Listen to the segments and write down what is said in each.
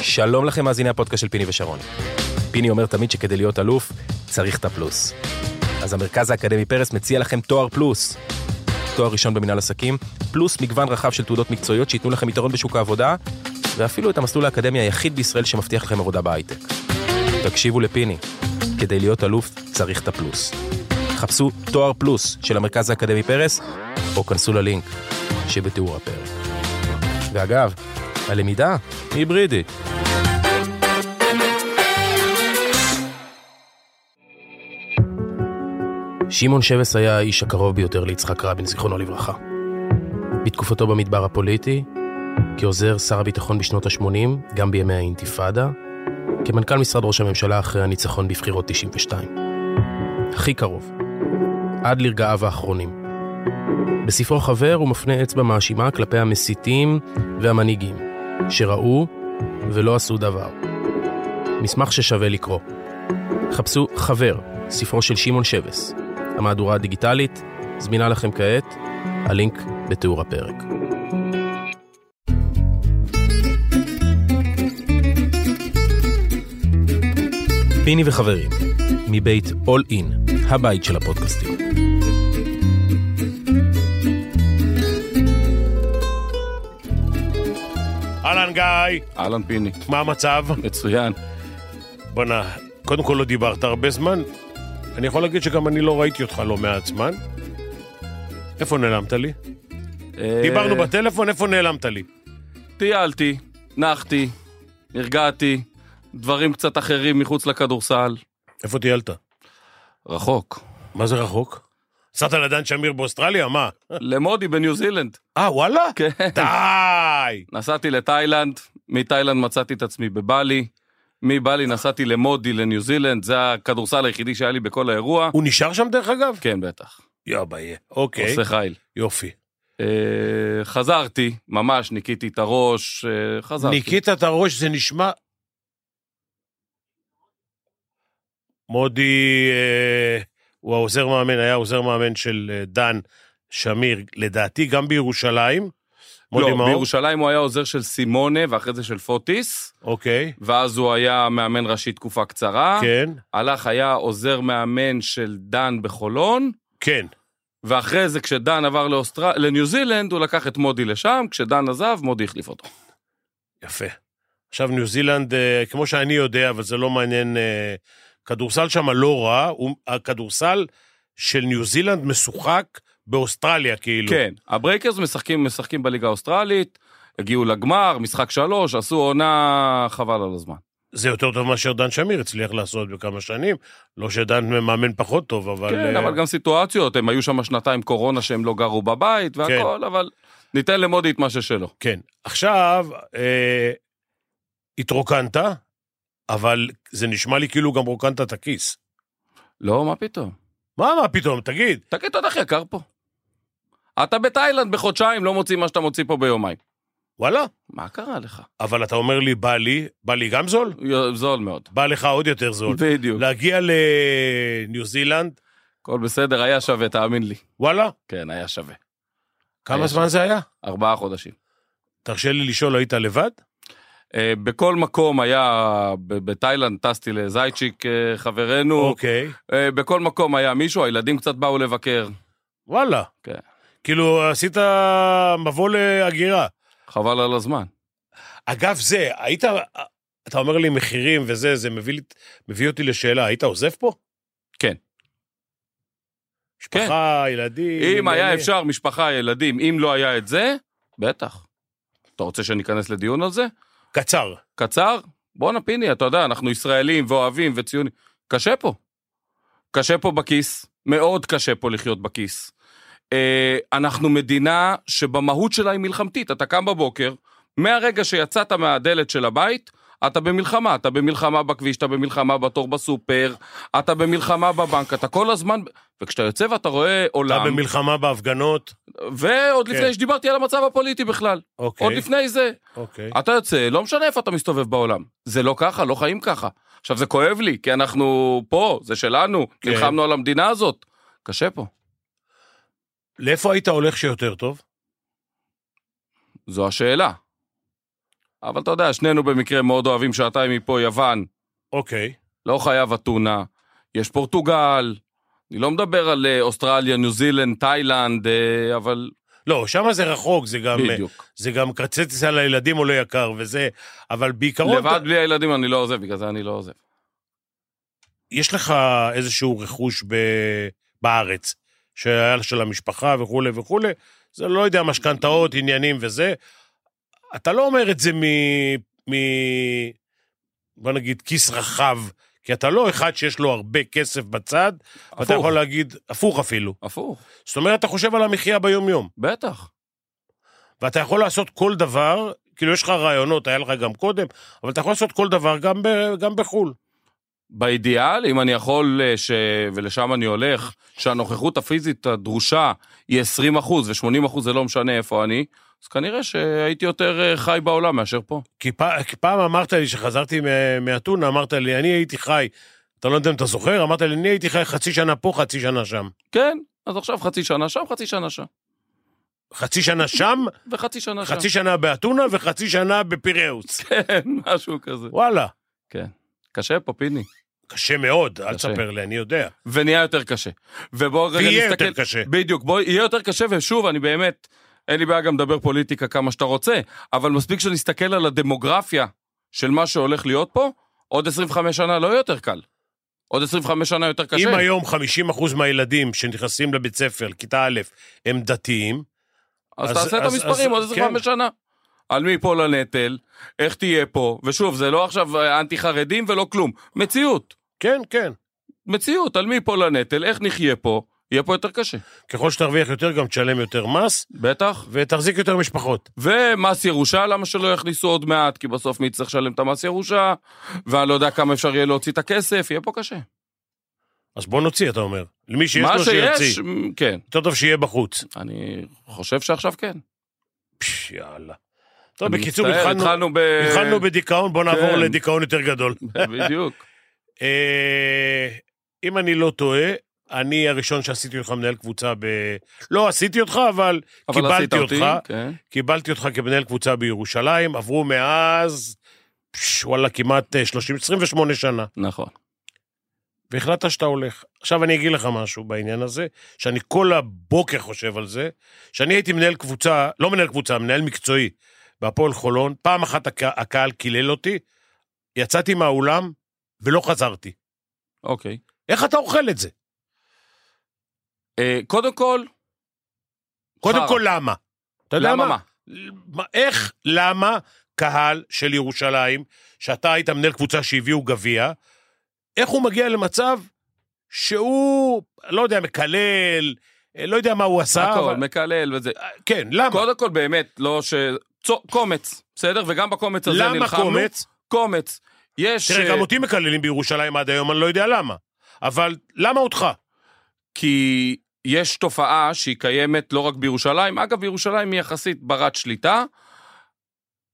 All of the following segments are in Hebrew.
שלום לכם מאזיני הפודקאסט של פיני ושרון. פיני אומר תמיד שכדי להיות אלוף, צריך את הפלוס. אז המרכז האקדמי פרס מציע לכם תואר פלוס. תואר ראשון במנהל עסקים, פלוס מגוון רחב של תעודות מקצועיות שייתנו לכם יתרון בשוק העבודה, ואפילו את המסלול האקדמי היחיד בישראל שמבטיח לכם עבודה בהייטק. תקשיבו לפיני, כדי להיות אלוף צריך את הפלוס. חפשו תואר פלוס של המרכז האקדמי פרס, או כנסו ללינק שבתיאור הפרק. ואגב, הלמידה היברידית. שמעון שבס היה האיש הקרוב ביותר ליצחק רבין, זיכרונו לברכה. בתקופתו במדבר הפוליטי, כעוזר שר הביטחון בשנות ה-80, גם בימי האינתיפאדה, כמנכ"ל משרד ראש הממשלה אחרי הניצחון בבחירות 92. הכי קרוב, עד לרגעיו האחרונים. בספרו חבר הוא מפנה אצבע מאשימה כלפי המסיתים והמנהיגים, שראו ולא עשו דבר. מסמך ששווה לקרוא. חפשו חבר, ספרו של שמעון שבס. המהדורה הדיגיטלית זמינה לכם כעת, הלינק בתיאור הפרק. פיני וחברים, מבית All In, הבית של הפודקאסטים. אהלן גיא, אהלן פיני, מה המצב? מצוין. בואנה, קודם כל לא דיברת הרבה זמן. אני יכול להגיד שגם אני לא ראיתי אותך לא מעט זמן. איפה נעלמת לי? דיברנו בטלפון, איפה נעלמת לי? טיילתי, נחתי, הרגעתי, דברים קצת אחרים מחוץ לכדורסל. איפה טיילת? רחוק. מה זה רחוק? נסעת לדן שמיר באוסטרליה? מה? למודי בניו זילנד. אה, וואלה? כן. די! נסעתי לתאילנד, מתאילנד מצאתי את עצמי בבלי, מבלי נסעתי למודי לניו זילנד, זה הכדורסל היחידי שהיה לי בכל האירוע. הוא נשאר שם דרך אגב? כן, בטח. יא ביי. אוקיי. עושה חיל. יופי. אה, חזרתי, ממש ניקיתי את הראש, אה, חזרתי. ניקית את הראש, זה נשמע... מודי אה, הוא העוזר מאמן, היה עוזר מאמן של אה, דן שמיר, לדעתי גם בירושלים. לא, מאור? בירושלים הוא היה עוזר של סימונה ואחרי זה של פוטיס, אוקיי, ואז הוא היה מאמן ראשי תקופה קצרה. כן, הלך, היה עוזר מאמן של דן בחולון, כן. ואחרי זה כשדן עבר לאוסטר... לניו זילנד, הוא לקח את מודי לשם, כשדן עזב, מודי החליף אותו. יפה. עכשיו ניו זילנד, אה, כמו שאני יודע, אבל זה לא מעניין, אה, כדורסל שם לא רע, הכדורסל של ניו זילנד משוחק באוסטרליה, כאילו. כן, הברייקרס משחקים, משחקים בליגה האוסטרלית, הגיעו לגמר, משחק שלוש, עשו עונה חבל על הזמן. זה יותר טוב מאשר דן שמיר הצליח לעשות בכמה שנים. לא שדן מאמן פחות טוב, אבל... כן, אה, אבל גם סיטואציות, הם היו שם שנתיים קורונה שהם לא גרו בבית והכל, אבל ניתן למודי את מה ששלו. כן. עכשיו, אה, התרוקנת, אבל זה נשמע לי כאילו גם רוקנת את הכיס. לא, מה פתאום? מה, מה פתאום, תגיד. תגיד, אתה איך יקר פה? אתה בתאילנד בחודשיים, לא מוציא מה שאתה מוציא פה ביומיים. וואלה. מה קרה לך? אבל אתה אומר לי, בא לי, בא לי גם זול? זול מאוד. בא לך עוד יותר זול. בדיוק. להגיע לניו זילנד, הכל בסדר, היה שווה, תאמין לי. וואלה, כן, היה שווה. כמה היה זמן זה היה? ארבעה חודשים. תרשה לי לשאול, היית לבד? אה, בכל מקום היה, בתאילנד טסתי לזייצ'יק אה, חברנו, אוקיי. אה, בכל מקום היה מישהו, הילדים קצת באו לבקר. וואלה. כן. כאילו, עשית מבוא להגירה. חבל על הזמן. אגב, זה, היית, אתה אומר לי מחירים וזה, זה מביא, לי, מביא אותי לשאלה, היית עוזב פה? כן. משפחה, ילדים. אם היה עניינים. אפשר, משפחה, ילדים, אם לא היה את זה, בטח. אתה רוצה שניכנס לדיון על זה? קצר. קצר? בואנה פיני, אתה יודע, אנחנו ישראלים ואוהבים וציונים. קשה פה. קשה פה בכיס, מאוד קשה פה לחיות בכיס. אה, אנחנו מדינה שבמהות שלה היא מלחמתית. אתה קם בבוקר, מהרגע שיצאת מהדלת של הבית, אתה במלחמה, אתה במלחמה בכביש, אתה במלחמה בתור בסופר, אתה במלחמה בבנק, אתה כל הזמן... וכשאתה יוצא ואתה רואה אתה עולם, במלחמה בהפגנות. ועוד כן. לפני שדיברתי על המצב הפוליטי בכלל, אוקיי. עוד לפני זה, אוקיי. אתה יוצא, לא משנה איפה אתה מסתובב בעולם. זה לא ככה, לא חיים ככה. עכשיו, זה כואב לי, כי אנחנו פה, זה שלנו, כן. נלחמנו על המדינה הזאת. קשה פה. לאיפה היית הולך שיותר טוב? זו השאלה. אבל אתה יודע, שנינו במקרה מאוד אוהבים שעתיים מפה יוון, אוקיי. לא חייב אתונה, יש פורטוגל, אני לא מדבר על אה, אוסטרליה, ניו זילנד, תאילנד, אה, אבל לא, שם זה רחוק, זה גם, בדיוק. זה גם כרטיסי טיסה לילדים עולה יקר וזה, אבל בעיקרון, לבד בלי הילדים אני לא עוזב, בגלל זה אני לא עוזב. יש לך איזשהו רכוש ב... בארץ, שהיה של המשפחה וכולי וכולי, זה לא יודע, משכנתאות, עניינים וזה. אתה לא אומר את זה מ... מ... בוא נגיד, כיס רחב, כי אתה לא אחד שיש לו הרבה כסף בצד, ואתה הפוך. יכול להגיד, הפוך אפילו. הפוך, זאת אומרת, אתה חושב על המחיה ביום-יום, בטח. ואתה יכול לעשות כל דבר, כאילו יש לך רעיונות, היה לך גם קודם, אבל אתה יכול לעשות כל דבר גם, ב... גם בחו"ל. באידיאל, אם אני יכול, אה, ש... ולשם אני הולך, שהנוכחות הפיזית הדרושה היא 20 אחוז, ו-80 אחוז זה לא משנה איפה אני, אז כנראה שהייתי יותר אה, חי בעולם מאשר פה. כי, פ... כי פעם אמרת לי, שחזרתי מ- מאתונה, אמרת לי, אני הייתי חי, אתה לא יודע אם אתה זוכר, אמרת לי, אני הייתי חי חצי שנה פה, חצי שנה שם. כן, אז עכשיו חצי שנה שם, חצי שנה שם. חצי שנה שם, וחצי שנה שם. חצי שנה באתונה וחצי שנה בפיראוס. כן, משהו כזה. וואלה, כן. קשה פה, פיני. קשה מאוד, אל קשה. תספר לי, אני יודע. ונהיה יותר קשה. ובואו רגע ויהיה נסתכל... יותר קשה. בדיוק, בוא, יהיה יותר קשה, ושוב, אני באמת, אין לי בעיה גם לדבר פוליטיקה כמה שאתה רוצה, אבל מספיק שנסתכל על הדמוגרפיה של מה שהולך להיות פה, עוד 25 שנה לא יותר קל. עוד 25 שנה יותר קשה. אם היום 50% מהילדים שנכנסים לבית ספר, כיתה א', הם דתיים, אז אז- תעשה את אז- המספרים אז- עוד 25 שנה. על מי ייפול הנטל, איך תהיה פה, ושוב, זה לא עכשיו אה, אנטי חרדים ולא כלום. מציאות, כן, כן. מציאות, על מי ייפול הנטל, איך נחיה פה, יהיה פה יותר קשה. ככל שתרוויח יותר, גם תשלם יותר מס, בטח. ותחזיק יותר משפחות. ומס ירושה, למה שלא יכניסו עוד מעט? כי בסוף מי יצטרך לשלם את המס ירושה, ואני לא יודע כמה אפשר יהיה להוציא את הכסף, יהיה פה קשה. אז בוא נוציא, אתה אומר. למי שיש מה לו שיש, שיוציא. מ, כן. יותר טוב שיהיה בחוץ. אני חושב שעכשיו כן. פש, יאללה. טוב, בקיצור, התחלנו ב... התחלנו בדיכאון, בוא נעבור כן. לדיכאון יותר גדול. בדיוק. אה, אם אני לא טועה, אני הראשון שעשיתי אותך מנהל קבוצה ב... לא עשיתי אותך, אבל אבל קיבלתי אותי, אותך. כן. קיבלתי אותך כמנהל קבוצה בירושלים, עברו מאז, פש, וואלה, כמעט אה, 30, 28 שנה. נכון. והחלטת שאתה הולך. עכשיו אני אגיד לך משהו בעניין הזה, שאני כל הבוקר חושב על זה, שאני הייתי מנהל קבוצה, לא מנהל קבוצה, מנהל מקצועי בהפועל חולון, פעם אחת הק... הקהל קילל אותי, יצאתי מהאולם ולא חזרתי. אוקיי. איך אתה אוכל את זה? אה, קודם כל, קודם חרא. כל, למה? אתה יודע למה מה? איך, למה קהל של ירושלים, שאתה היית מנהל קבוצה שהביאו גביע, איך הוא מגיע למצב שהוא, לא יודע, מקלל, אה, לא יודע מה הוא עשה, הכל, אבל... מקלל וזה. כן, למה? קודם כל, באמת, לא ש... צו- קומץ, בסדר? וגם בקומץ הזה למה נלחמנו. קומץ? קומץ. יש... תראה, אה, גם אותי מקללים בירושלים עד היום, אני לא יודע למה. אבל למה אותך? כי יש תופעה שהיא קיימת לא רק בירושלים, אגב, בירושלים היא יחסית ברת שליטה.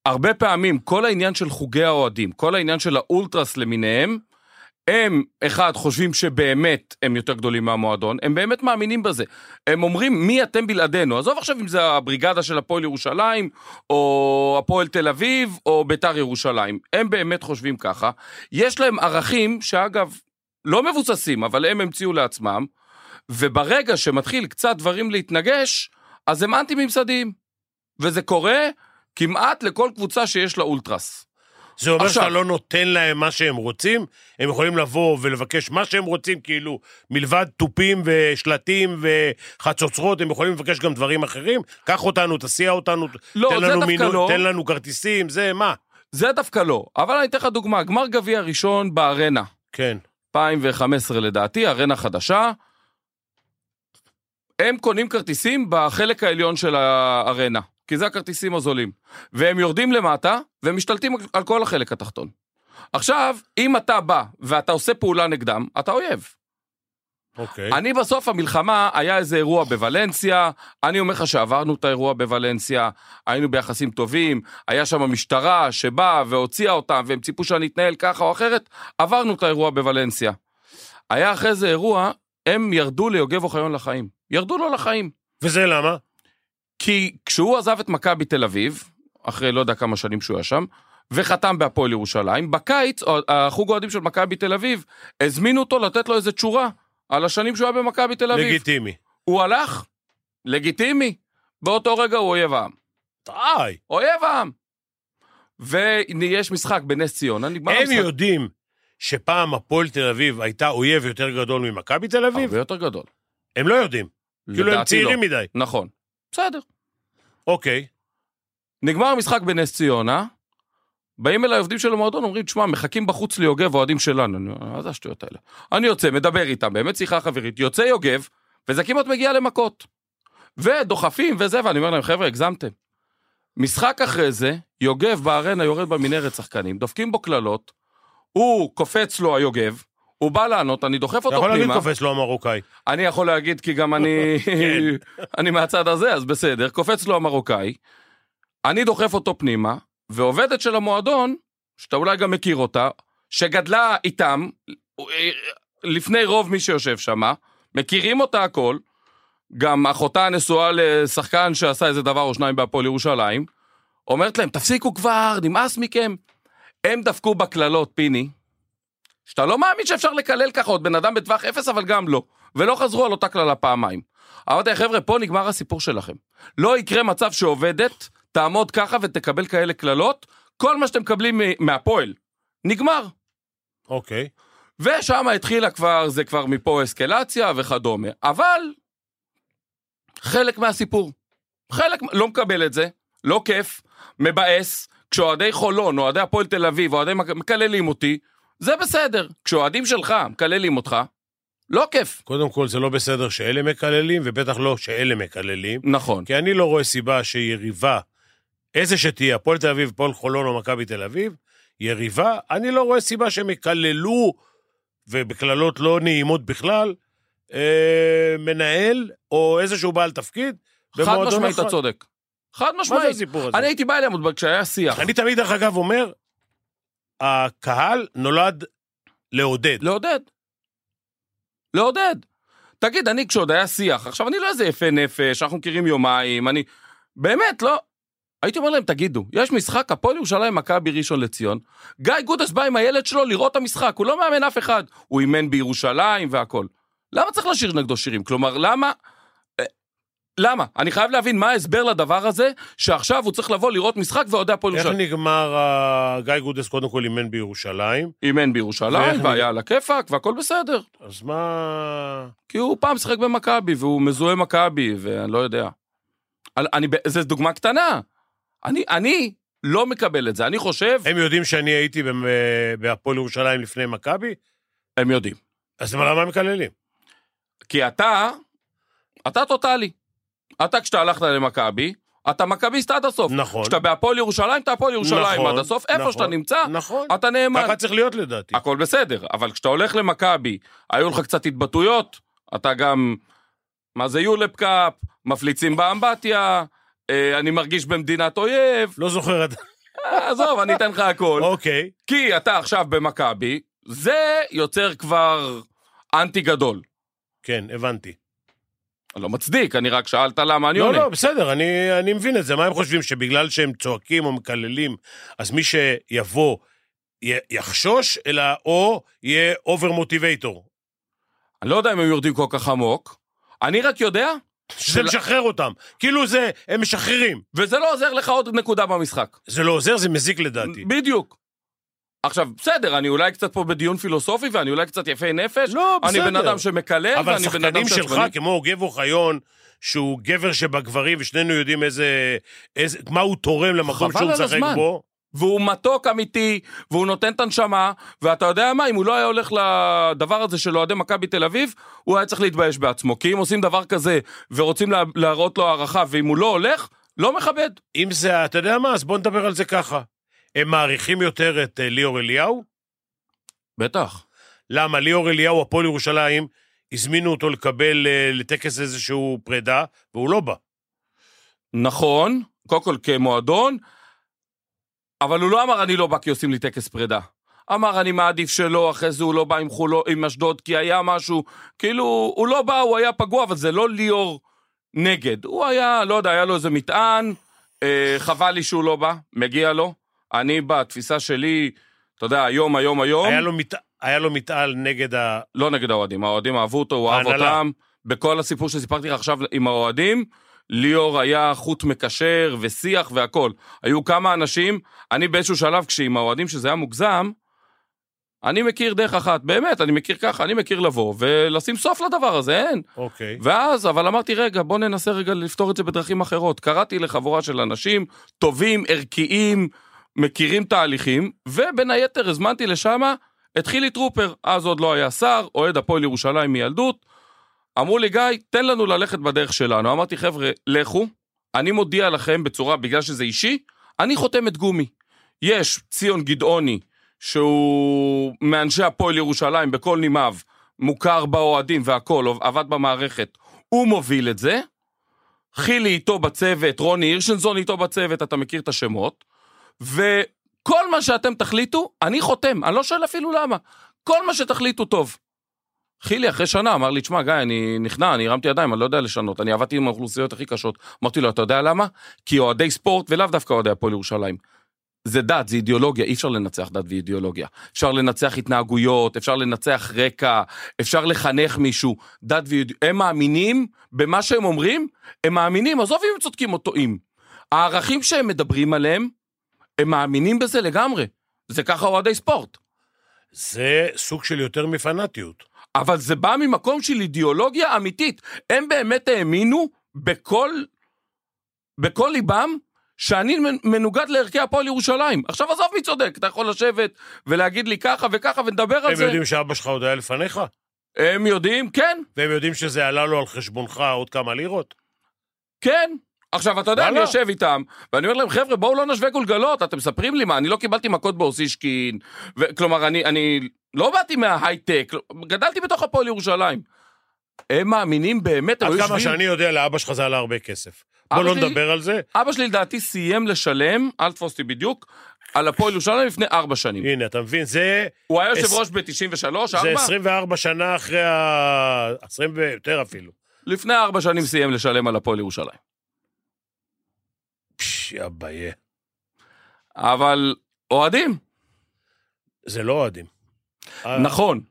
הרבה פעמים כל העניין של חוגי האוהדים, כל העניין של האולטרס למיניהם, הם, אחד, חושבים שבאמת הם יותר גדולים מהמועדון, הם באמת מאמינים בזה. הם אומרים, מי אתם בלעדינו? עזוב עכשיו אם זה הבריגדה של הפועל ירושלים, או הפועל תל אביב, או ביתר ירושלים. הם באמת חושבים ככה. יש להם ערכים, שאגב, לא מבוססים, אבל הם המציאו לעצמם, וברגע שמתחיל קצת דברים להתנגש, אז הם אנטי-ממסדיים. וזה קורה כמעט לכל קבוצה שיש לה אולטרס. זה אומר עכשיו- שאתה לא נותן להם מה שהם רוצים? הם יכולים לבוא ולבקש מה שהם רוצים, כאילו, מלבד תופים ושלטים וחצוצרות, הם יכולים לבקש גם דברים אחרים? קח אותנו, תסיע אותנו, לא, תן לנו מינוי, לא. תן לנו כרטיסים, זה מה? זה דווקא לא. אבל אני אתן לך דוגמה, גמר גביע ראשון בארנה, כן. 2015 לדעתי, ארנה חדשה. הם קונים כרטיסים בחלק העליון של הארנה, כי זה הכרטיסים הזולים. והם יורדים למטה, והם משתלטים על כל החלק התחתון. עכשיו, אם אתה בא ואתה עושה פעולה נגדם, אתה אויב. אוקיי. אני בסוף המלחמה, היה איזה אירוע בוולנסיה, אני אומר לך שעברנו את האירוע בוולנסיה, היינו ביחסים טובים, היה שם משטרה שבאה והוציאה אותם, והם ציפו שאני אתנהל ככה או אחרת, עברנו את האירוע בוולנסיה. היה אחרי זה אירוע, הם ירדו ליוגב אוחיון לחיים. ירדו לו לחיים. וזה למה? כי כשהוא עזב את מכבי תל אביב, אחרי לא יודע כמה שנים שהוא היה שם, וחתם בהפועל ירושלים. בקיץ, החוג אוהדים של מכבי תל אביב, הזמינו אותו לתת לו איזה תשורה על השנים שהוא היה במכבי תל אביב. לגיטימי. הוא הלך, לגיטימי. באותו רגע הוא אויב העם. די. אויב העם. ויש משחק בנס ציונה, נגמר הם המשחק. יודעים שפעם הפועל תל אביב הייתה אויב יותר גדול ממכבי תל אביב? הרבה יותר גדול. הם לא יודעים. כאילו הם לדעתי צעירים לא. מדי. נכון. בסדר. אוקיי. נגמר המשחק בנס ציונה, באים אליי עובדים של המועדון, אומרים, תשמע, מחכים בחוץ ליוגב אוהדים שלנו. אני אומר, מה זה השטויות האלה? אני יוצא, מדבר איתם, באמת שיחה חברית, יוצא יוגב, וזה כמעט מגיע למכות. ודוחפים וזה, ואני אומר להם, חבר'ה, הגזמתם. משחק אחרי זה, יוגב בארנה יורד במנהרת שחקנים, דופקים בו קללות, הוא קופץ לו היוגב, הוא בא לענות, אני דוחף אתה אותו יכול להגיד פנימה. קופץ לו המרוקאי. אני יכול להגיד כי גם אני. אני מהצד הזה, אז בסדר, קופץ לו המרוקאי, אני דוחף אותו פנימה, ועובדת של המועדון, שאתה אולי גם מכיר אותה, שגדלה איתם, לפני רוב מי שיושב שם, מכירים אותה הכל, גם אחותה נשואה לשחקן שעשה איזה דבר או שניים בהפועל ירושלים, אומרת להם, תפסיקו כבר, נמאס מכם. הם דפקו בקללות, פיני, שאתה לא מאמין שאפשר לקלל ככה עוד בן אדם בטווח אפס, אבל גם לא. ולא חזרו על אותה קללה פעמיים. אמרתי, חבר'ה, פה נגמר הסיפור שלכם. לא יקרה מצב שעובדת, תעמוד ככה ותקבל כאלה קללות, כל מה שאתם מקבלים מהפועל, נגמר. אוקיי. ושם התחילה כבר, זה כבר מפה אסקלציה וכדומה. אבל, חלק מהסיפור. חלק, לא מקבל את זה, לא כיף, מבאס, כשאוהדי חולון, אוהדי הפועל תל אביב, אוהדי מקללים אותי, זה בסדר. כשאוהדים שלך מקללים אותך, לא כיף. קודם כל, זה לא בסדר שאלה מקללים, ובטח לא שאלה מקללים. נכון. כי אני לא רואה סיבה שיריבה, איזה שתהיה, הפועל תל אביב, הפועל חולון או מכבי תל אביב, יריבה, אני לא רואה סיבה שהם יקללו, ובקללות לא נעימות בכלל, אה, מנהל או איזשהו בעל תפקיד חד משמעית. אתה צודק. חד מה זה משמעית. הסיפור הזה? אני הייתי בא אליהם עוד כשהיה שיח. אני תמיד, דרך אגב, אומר, הקהל נולד לעודד. לעודד. לעודד. תגיד, אני כשעוד היה שיח, עכשיו אני לא איזה יפה נפש, אנחנו מכירים יומיים, אני... באמת, לא... הייתי אומר להם, תגידו, יש משחק הפועל ירושלים מכבי ראשון לציון, גיא גודס בא עם הילד שלו לראות את המשחק, הוא לא מאמן אף אחד, הוא אימן בירושלים והכל. למה צריך לשיר נגדו שירים? כלומר, למה... למה? אני חייב להבין מה ההסבר לדבר הזה, שעכשיו הוא צריך לבוא לראות משחק ואוהדי הפועל איך ירושלים. נגמר, ה- גיא גודס קודם כל אימן בירושלים, אימן בירושלים, והיה על הכיפאק, והכל בסדר. אז מה... כי הוא פעם שיחק במכבי, והוא מזוהה מכבי, ואני לא יודע. אני, זו דוגמה קטנה. אני, אני לא מקבל את זה, אני חושב, הם יודעים שאני הייתי בהפועל ירושלים לפני מכבי, הם יודעים. אז למה הם מקללים? כי אתה, אתה טוטאלי. אתה כשאתה הלכת למכבי, אתה מכביסט עד הסוף. נכון. כשאתה בהפועל ירושלים, אתה הפועל ירושלים נכון, עד הסוף, איפה נכון, שאתה נמצא, נכון. אתה נאמן. ככה צריך להיות לדעתי. הכל בסדר, אבל כשאתה הולך למכבי, היו לך קצת התבטאויות, אתה גם, מה זה יולפ קאפ, מפליצים באמבטיה, אה, אני מרגיש במדינת אויב, לא זוכר את... אה, עזוב, אני אתן לך הכל. אוקיי. כי אתה עכשיו במכבי, זה יוצר כבר אנטי גדול. כן, הבנתי. לא מצדיק, אני רק שאלת למה אני לא, עונה. לא, בסדר, אני, אני מבין את זה. מה הם חושבים, שבגלל שהם צועקים או מקללים, אז מי שיבוא י- יחשוש, אלא או יהיה over motivated. אני לא יודע אם הם יורדים כל כך עמוק, אני רק יודע, שזה של- משחרר אותם. כאילו זה, הם משחררים. וזה לא עוזר לך עוד נקודה במשחק. זה לא עוזר, זה מזיק לדעתי. בדיוק. עכשיו, בסדר, אני אולי קצת פה בדיון פילוסופי, ואני אולי קצת יפה נפש, לא, אני בסדר. בן אדם שמקלל, אבל ואני בן אדם שחקנים שלך, שעצבני. כמו גב אוחיון, שהוא גבר שבגברים, ושנינו יודעים איזה, איזה, מה הוא תורם למקום שהוא משחק. בו. והוא מתוק אמיתי, והוא נותן את הנשמה, ואתה יודע מה, אם הוא לא היה הולך לדבר הזה של אוהדי מכבי תל אביב, הוא היה צריך להתבייש בעצמו. כי אם עושים דבר כזה, ורוצים לה, להראות לו הערכה, ואם הוא לא הולך, לא מכבד. אם זה, אתה יודע מה, אז בוא נדבר על זה ככה. הם מעריכים יותר את אה, ליאור אליהו? בטח. למה? ליאור אליהו, הפועל ירושלים, הזמינו אותו לקבל, אה, לטקס איזשהו פרידה, והוא לא בא. נכון, קודם כל כמועדון, אבל הוא לא אמר אני לא בא כי עושים לי טקס פרידה. אמר אני מעדיף שלא, אחרי זה הוא לא בא עם חולו, עם אשדוד כי היה משהו, כאילו, הוא לא בא, הוא היה פגוע, אבל זה לא ליאור נגד. הוא היה, לא יודע, היה לו איזה מטען, אה, חבל לי שהוא לא בא, מגיע לו. אני בתפיסה שלי, אתה יודע, היום, היום, היום, היה לו מת- היה לו מתעל נגד ה... לא נגד האוהדים, האוהדים אהבו אותו, הוא אהב. אותם. בכל הסיפור שסיפרתי לך עכשיו עם האוהדים, ליאור היה חוט מקשר ושיח והכל. היו כמה אנשים, אני באיזשהו שלב, כשעם האוהדים שזה היה מוגזם, אני מכיר דרך אחת, באמת, אני מכיר ככה, אני מכיר לבוא ולשים סוף לדבר הזה, אין. אוקיי. ואז, אבל אמרתי, רגע, בוא ננסה רגע לפתור את זה בדרכים אחרות. קראתי לחבורה של אנשים טובים, ערכיים, מכירים תהליכים, ובין היתר הזמנתי לשמה את חילי טרופר, אז עוד לא היה שר, אוהד הפועל ירושלים מילדות. אמרו לי, גיא, תן לנו ללכת בדרך שלנו. אמרתי, חבר'ה, לכו, אני מודיע לכם בצורה, בגלל שזה אישי, אני חותמת גומי. יש ציון גדעוני, שהוא מאנשי הפועל ירושלים בכל נימיו, מוכר באוהדים והכול, עבד במערכת, הוא מוביל את זה. חילי איתו בצוות, רוני הירשנזון איתו בצוות, אתה מכיר את השמות. וכל מה שאתם תחליטו, אני חותם, אני לא שואל אפילו למה. כל מה שתחליטו טוב. חילי אחרי שנה אמר לי, תשמע, גיא, אני נכנע, אני הרמתי ידיים, אני לא יודע לשנות, אני עבדתי עם האוכלוסיות הכי קשות. אמרתי לו, אתה יודע למה? כי אוהדי ספורט, ולאו דווקא אוהדי הפועל ירושלים. זה דת, זה אידיאולוגיה, אי אפשר לנצח דת ואידיאולוגיה. אפשר לנצח התנהגויות, אפשר לנצח רקע, אפשר לחנך מישהו. דת ואידיאולוגיה, הם מאמינים במה שהם אומרים, הם מאמינים, עזוב אם הם צודקים או טועים. הערכים שהם מדברים עליהם, הם מאמינים בזה לגמרי. זה ככה אוהדי ספורט. זה סוג של יותר מפנאטיות. אבל זה בא ממקום של אידיאולוגיה אמיתית. הם באמת האמינו בכל, בכל ליבם שאני מנוגד לערכי הפועל ירושלים. עכשיו עזוב מי צודק, אתה יכול לשבת ולהגיד לי ככה וככה ונדבר על הם זה. יודעים שאבא שלך עוד היה לפניך? הם יודעים, כן, והם יודעים שזה עלה לו על חשבונך עוד כמה לירות? כן. עכשיו, אתה יודע, אני. יושב איתם, ואני אומר להם, חבר'ה, בואו לא נשווה גולגלות, אתם מספרים לי מה, אני לא קיבלתי מכות באוסישקין, כלומר, אני, אני לא באתי מההייטק, לא- גדלתי בתוך הפועל ירושלים. הם מאמינים באמת, הם עד היו כמה יושבים- שאני יודע, לאבא שלך זה עלה הרבה כסף. בוא לא שלי- נדבר על זה. אבא שלי לדעתי סיים לשלם, אל תפוס אותי בדיוק, על הפועל ירושלים לפני ארבע שנים. הנה, אתה מבין? זה הוא היה יושב ראש ב-93, זה ארבע? 24 שנה אחרי ה... 20 ויותר אפילו. לפני ארבע שנים סיים לשלם על הפועל ירושלים. פש, יא ביה. אבל אוהדים, זה לא אוהדים. נכון.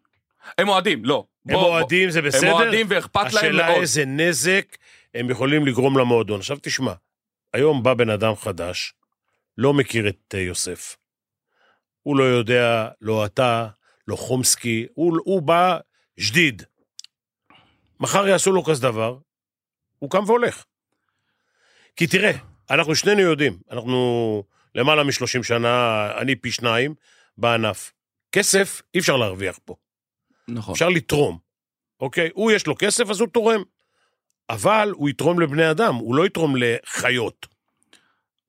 הם אוהדים, לא. הם אוהדים, זה הם בסדר. אוהדים ואכפת להם השאלה מאוד. איזה נזק הם יכולים לגרום למועדון. עכשיו תשמע, היום בא בן אדם חדש, לא מכיר את אה, יוסף. הוא לא יודע, לא אתה, לא חומסקי, הוא, הוא בא ז'דיד. מחר יעשו לו כזה דבר, הוא קם והולך. כי תראה, אנחנו שנינו יודעים, אנחנו למעלה מ-30 שנה, אני פי שניים בענף. כסף אי אפשר להרוויח פה. נכון. אפשר לתרום, אוקיי? הוא יש לו כסף, אז הוא תורם. אבל הוא יתרום לבני אדם, הוא לא יתרום לחיות.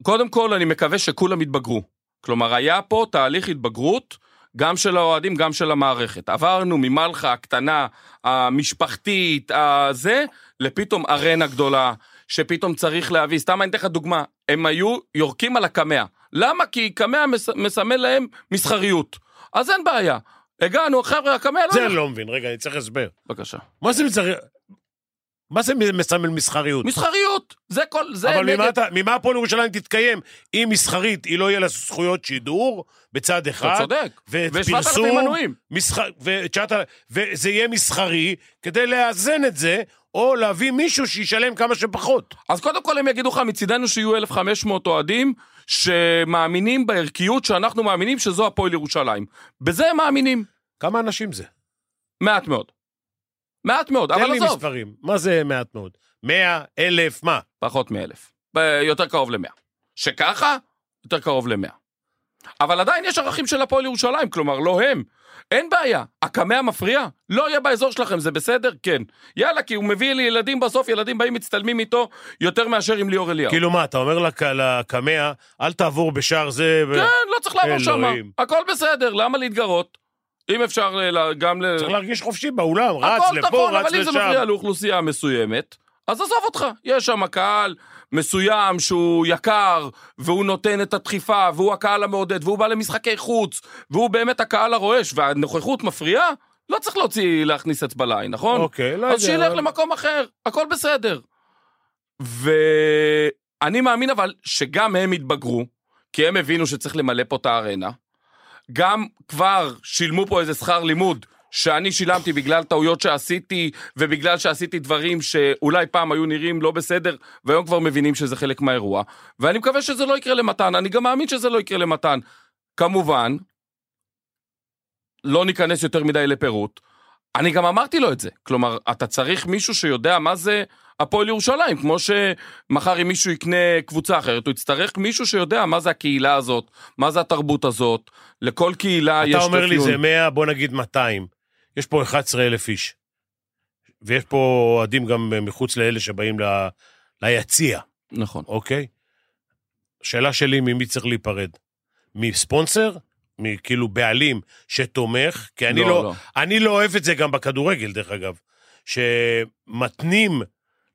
קודם כל, אני מקווה שכולם יתבגרו. כלומר, היה פה תהליך התבגרות, גם של האוהדים, גם של המערכת. עברנו ממלחה הקטנה, המשפחתית, הזה, לפתאום ארנה גדולה, שפתאום צריך להביא, סתם אני אתן לך דוגמה, הם היו יורקים על הקמע. למה? כי קמע מס, מסמל להם מסחריות. אז אין בעיה. הגענו, חבר'ה, הקמע לא... זה אני לא מבין, רגע, אני צריך הסבר. בבקשה. מה זה מסחריות? מה זה מסמל מסחריות? מסחריות, זה כל, זה אבל נגד... אתה- ממה הפועל ירושלים תתקיים? אם מסחרית, היא לא יהיה לה זכויות שידור בצד אתה אחד, צודק. ו-7,000 ופרסום, מנויים. מנויים. וזה יהיה מסחרי, כדי לאזן את זה, או להביא מישהו שישלם כמה שפחות. אז קודם כל הם יגידו לך, מצידנו שיהיו 1,500 אוהדים שמאמינים בערכיות שאנחנו מאמינים שזו הפועל ירושלים. בזה הם מאמינים. כמה אנשים זה? מעט מאוד. מעט מאוד, תן אבל לי עזוב. מספרים. מה זה מעט מאוד? מאה, אלף, מה? פחות מאלף. ב- יותר קרוב למאה. שככה, יותר קרוב למאה. אבל עדיין יש ערכים של הפועל ירושלים, כלומר, לא הם. אין בעיה. הקמע מפריע? לא יהיה באזור שלכם, זה בסדר? כן. יאללה, כי הוא מביא לי ילדים בסוף, ילדים באים מצטלמים איתו יותר מאשר עם ליאור אליהו. כאילו מה, אתה אומר לק- לקמע, אל תעבור בשער זה... ו- כן, לא צריך לעבור שם. הכל בסדר, למה להתגרות? אם אפשר ל- גם ל... צריך להרגיש חופשי באולם, רץ הכל לפה, נכון, רץ אבל אם זה לשם. מפריע לאוכלוסייה מסוימת, אז עזוב אותך. יש שם קהל מסוים שהוא יקר, והוא נותן את הדחיפה, והוא הקהל המעודד, והוא בא למשחקי חוץ, והוא באמת הקהל הרועש, והנוכחות מפריעה, לא צריך להוציא, להכניס אצבע לעין, נכון? אוקיי, לא יודע. אז שילך אבל- למקום אחר, הכל בסדר. אני מאמין אבל שגם הם התבגרו, כי הם הבינו שצריך למלא פה את הארנה. גם כבר שילמו פה איזה שכר לימוד שאני שילמתי בגלל טעויות שעשיתי, ובגלל שעשיתי דברים שאולי פעם היו נראים לא בסדר, והיום כבר מבינים שזה חלק מהאירוע. ואני מקווה שזה לא יקרה למתן, אני גם מאמין שזה לא יקרה למתן. כמובן, לא ניכנס יותר מדי לפירוט. אני גם אמרתי לו את זה. כלומר, אתה צריך מישהו שיודע מה זה הפועל ירושלים, כמו שמחר אם מישהו יקנה קבוצה אחרת, הוא יצטרך מישהו שיודע מה זה הקהילה הזאת, מה זה התרבות הזאת, לכל קהילה יש אתה אומר לי. זה 100, בוא נגיד 200. יש פה 11,000 איש. ויש פה אוהדים גם מחוץ לאלה שבאים ל... ליציע, נכון. אוקיי? השאלה שלי, ממי צריך להיפרד? מספונסר? מכאילו בעלים שתומך? כי אני לא, לא, לא. אני לא אוהב את זה גם בכדורגל, דרך אגב. שמתנים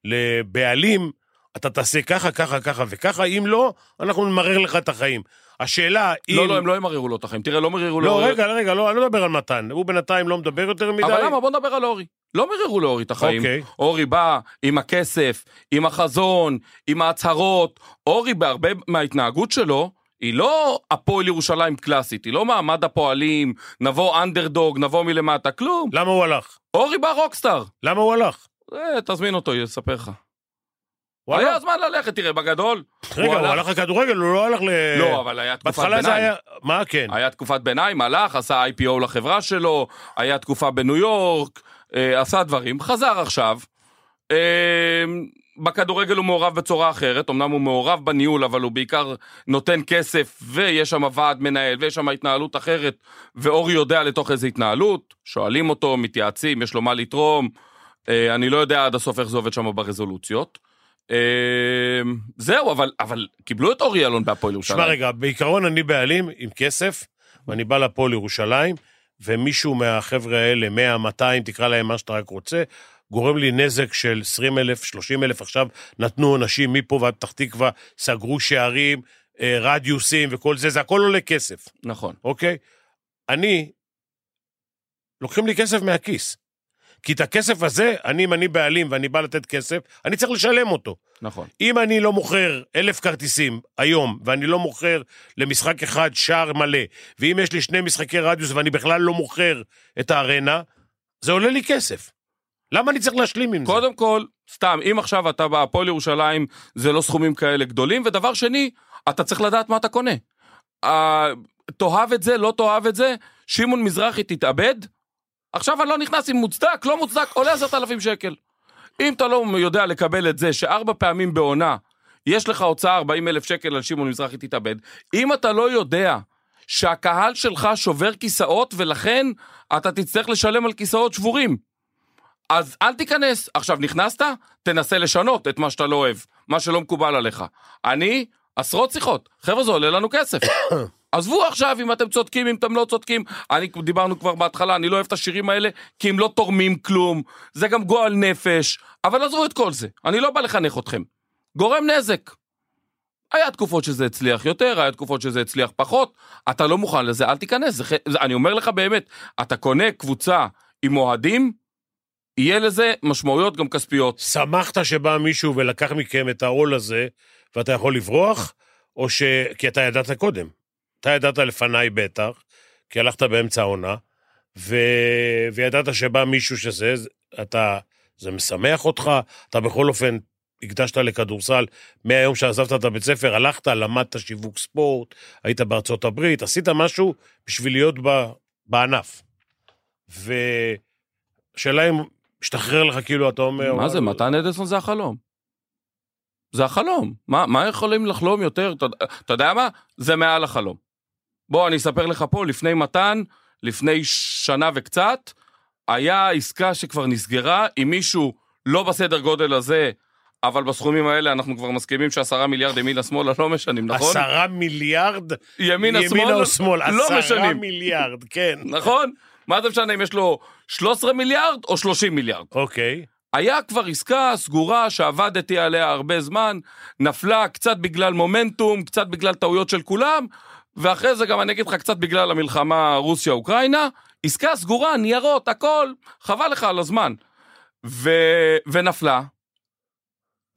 לבעלים, אתה תעשה ככה, ככה, ככה וככה, אם לא, אנחנו נמרר לך את החיים. השאלה, אם... לא, לא, הם לא ימררו לו את החיים. תראה, לא מררו לו... לא, רגע, רגע, לא, אני לא מדבר על מתן. הוא בינתיים לא מדבר יותר מדי. אבל למה? בוא נדבר על אורי. לא מררו לאורי את החיים. אוקיי. אורי בא עם הכסף, עם החזון, עם ההצהרות. אורי בהרבה מההתנהגות שלו, היא לא הפועל ירושלים קלאסית, היא לא מעמד הפועלים, נבוא אנדרדוג, נבוא מלמטה, כלום. למה הוא הלך? אורי בא רוקסטאר. למה הוא הלך? זה, תזמין אותו, יספר לך. הוא היה? זמן ללכת, תראה, בגדול. רגע, הוא הלך לכדורגל, הוא לא הלך ל... לא, אבל היה תקופת בהתחלה זה ביניים. היה... מה, כן. היה תקופת ביניים, הלך, עשה IPO לחברה שלו, היה תקופה בניו יורק, אה, עשה דברים, חזר עכשיו. אה, בכדורגל הוא מעורב בצורה אחרת, אמנם הוא מעורב בניהול, אבל הוא בעיקר נותן כסף, ויש שם ועד מנהל, ויש שם התנהלות אחרת, ואורי יודע לתוך איזה התנהלות, שואלים אותו, מתייעצים, יש לו מה לתרום, אה, אני לא יודע עד הסוף איך זה עובד שם ברזולוציות. אה, זהו, אבל, אבל קיבלו את אורי אלון בהפועל ירושלים. שמע רגע, בעיקרון אני בעלים עם כסף, ואני בא לפועל ירושלים, ומישהו מהחבר'ה האלה, 100, 200, תקרא להם מה שאתה רק רוצה, גורם לי נזק של 20 אלף, 30 אלף, עכשיו נתנו עונשים מפה ועד פתח תקווה, סגרו שערים, אה, רדיוסים וכל זה, זה הכל עולה כסף, נכון. אוקיי? אני, לוקחים לי כסף מהכיס. כי את הכסף הזה, אני, אם אני בעלים ואני בא לתת כסף, אני צריך לשלם אותו. נכון. אם אני לא מוכר אלף כרטיסים היום, ואני לא מוכר למשחק אחד שער מלא, ואם יש לי שני משחקי רדיוס ואני בכלל לא מוכר את הארנה, זה עולה לי כסף. למה אני צריך להשלים עם זה? קודם כל, סתם, אם עכשיו אתה בהפועל ירושלים, זה לא סכומים כאלה גדולים, ודבר שני, אתה צריך לדעת מה אתה קונה. אה, תאהב את זה, לא תאהב את זה, שמעון מזרחי תתאבד, עכשיו אני לא נכנס אם מוצדק, לא מוצדק, עולה עשרת אלפים שקל. אם אתה לא יודע לקבל את זה שארבע פעמים בעונה, יש לך הוצאה 40 אלף שקל על שמעון מזרחי תתאבד, אם אתה לא יודע שהקהל שלך שובר כיסאות ולכן אתה תצטרך לשלם על כיסאות שבורים, אז אל תיכנס. עכשיו, נכנסת? תנסה לשנות את מה שאתה לא אוהב, מה שלא מקובל עליך. אני, עשרות שיחות. חבר'ה, זה עולה לנו כסף. עזבו עכשיו אם אתם צודקים, אם אתם לא צודקים. אני, דיברנו כבר בהתחלה, אני לא אוהב את השירים האלה, כי הם לא תורמים כלום. זה גם גועל נפש. אבל עזבו את כל זה, אני לא בא לחנך אתכם. גורם נזק. היה תקופות שזה הצליח יותר, היה תקופות שזה הצליח פחות. אתה לא מוכן לזה, אל תיכנס. זה, זה, אני אומר לך באמת, אתה קונה קבוצה עם אוהדים, יהיה לזה משמעויות גם כספיות. שמחת שבא מישהו ולקח מכם את העול הזה, ואתה יכול לברוח, או ש... כי אתה ידעת קודם. אתה ידעת לפניי בטח, כי הלכת באמצע העונה, ו... וידעת שבא מישהו שזה, אתה... זה משמח אותך, אתה בכל אופן הקדשת לכדורסל מהיום שעזבת את הבית ספר, הלכת, למדת שיווק ספורט, היית בארצות הברית, עשית משהו בשביל להיות ב... בענף. ושאלה אם משתחרר לך כאילו, אתה אומר... מה זה, מתן אדלסון זה החלום. זה החלום. מה, מה יכולים לחלום יותר? אתה, אתה יודע מה? זה מעל החלום. בוא, אני אספר לך פה, לפני מתן, לפני שנה וקצת, היה עסקה שכבר נסגרה עם מישהו לא בסדר גודל הזה, אבל בסכומים האלה אנחנו כבר מסכימים שעשרה מיליארד ימינה שמאלה לא משנים, נכון? עשרה מיליארד? ימינה שמאלה ימינה או שמאל? לא עשרה משנים, מיליארד, כן. נכון? מה זה משנה אם יש לו 13 מיליארד או 30 מיליארד? אוקיי. היה כבר עסקה סגורה שעבדתי עליה הרבה זמן, נפלה קצת בגלל מומנטום, קצת בגלל טעויות של כולם, ואחרי זה גם אני אגיד לך קצת בגלל המלחמה רוסיה-אוקראינה, עסקה סגורה, ניירות, הכל, חבל לך על הזמן. ו... ונפלה,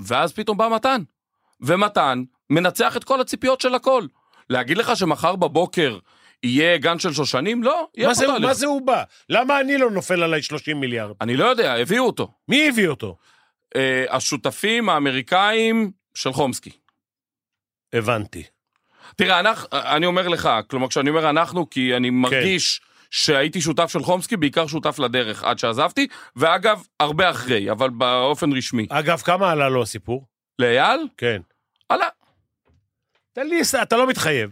ואז פתאום בא מתן. ומתן מנצח את כל הציפיות של הכל. להגיד לך שמחר בבוקר יהיה גן של שושנים? לא, יהיה פה תהליך. מה זה הוא בא? למה אני לא נופל עליי 30 מיליארד? אני לא יודע, הביאו אותו. מי הביא אותו? אה, השותפים האמריקאים של חומסקי. הבנתי. תראה, אנחנו, אני אומר לך, כלומר, כשאני אומר אנחנו, כי אני מרגיש שהייתי שותף של חומסקי, בעיקר שותף לדרך עד שעזבתי, ואגב, הרבה אחרי, אבל באופן רשמי. אגב, כמה עלה לו הסיפור? לאייל? כן. עלה. תן לי, אתה לא מתחייב.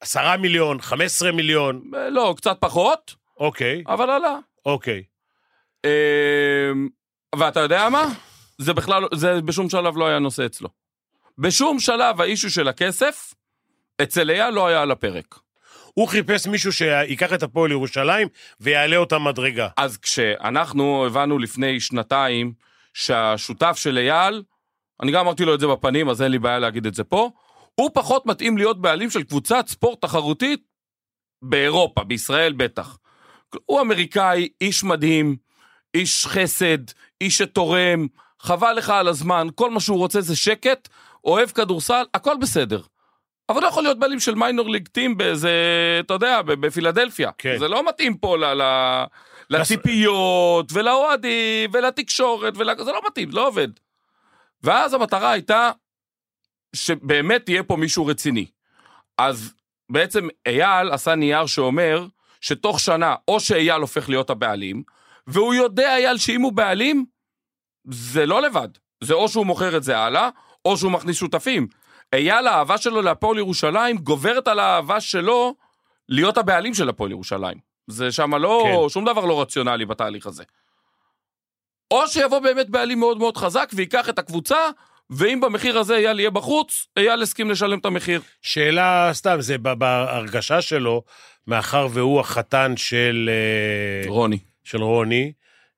עשרה מיליון, 15 מיליון, אה, לא, קצת פחות, אוקיי, אבל עלה. אוקיי. אה, ואתה יודע מה? זה בכלל, זה בשום שלב לא היה נושא אצלו. בשום שלב האישו של הכסף, אצל אייל לא היה על הפרק. הוא חיפש מישהו שיקח את הפועל ירושלים ויעלה אותה מדרגה. אז כשאנחנו הבנו לפני שנתיים שהשותף של אייל, אני גם אמרתי לו את זה בפנים, אז אין לי בעיה להגיד את זה פה, הוא פחות מתאים להיות בעלים של קבוצת ספורט תחרותית באירופה, בישראל בטח. הוא אמריקאי, איש מדהים, איש חסד, איש שתורם, חבל לך על הזמן, כל מה שהוא רוצה זה שקט, אוהב כדורסל, הכל בסדר. אבל לא יכול להיות בעלים של מיינור ליג טים באיזה, אתה יודע, בפילדלפיה. כן. זה לא מתאים פה ל... ל... לציפיות, ולאוהדים, ולתקשורת, ול... זה לא מתאים, זה לא עובד. ואז המטרה הייתה שבאמת תהיה פה מישהו רציני. אז בעצם אייל עשה נייר שאומר שתוך שנה, או שאייל הופך להיות הבעלים, והוא יודע, אייל, שאם הוא בעלים, זה לא לבד. זה או שהוא מוכר את זה הלאה, או שהוא מכניס שותפים. אייל, האהבה שלו להפועל ירושלים גוברת על האהבה שלו להיות הבעלים של הפועל ירושלים. זה שם לא, כן. שום דבר לא רציונלי בתהליך הזה. או שיבוא באמת בעלים מאוד מאוד חזק וייקח את הקבוצה, ואם במחיר הזה אייל יהיה בחוץ, אייל הסכים לשלם את המחיר. שאלה סתם, זה בהרגשה שלו, מאחר והוא החתן של, אה, רוני. של רוני,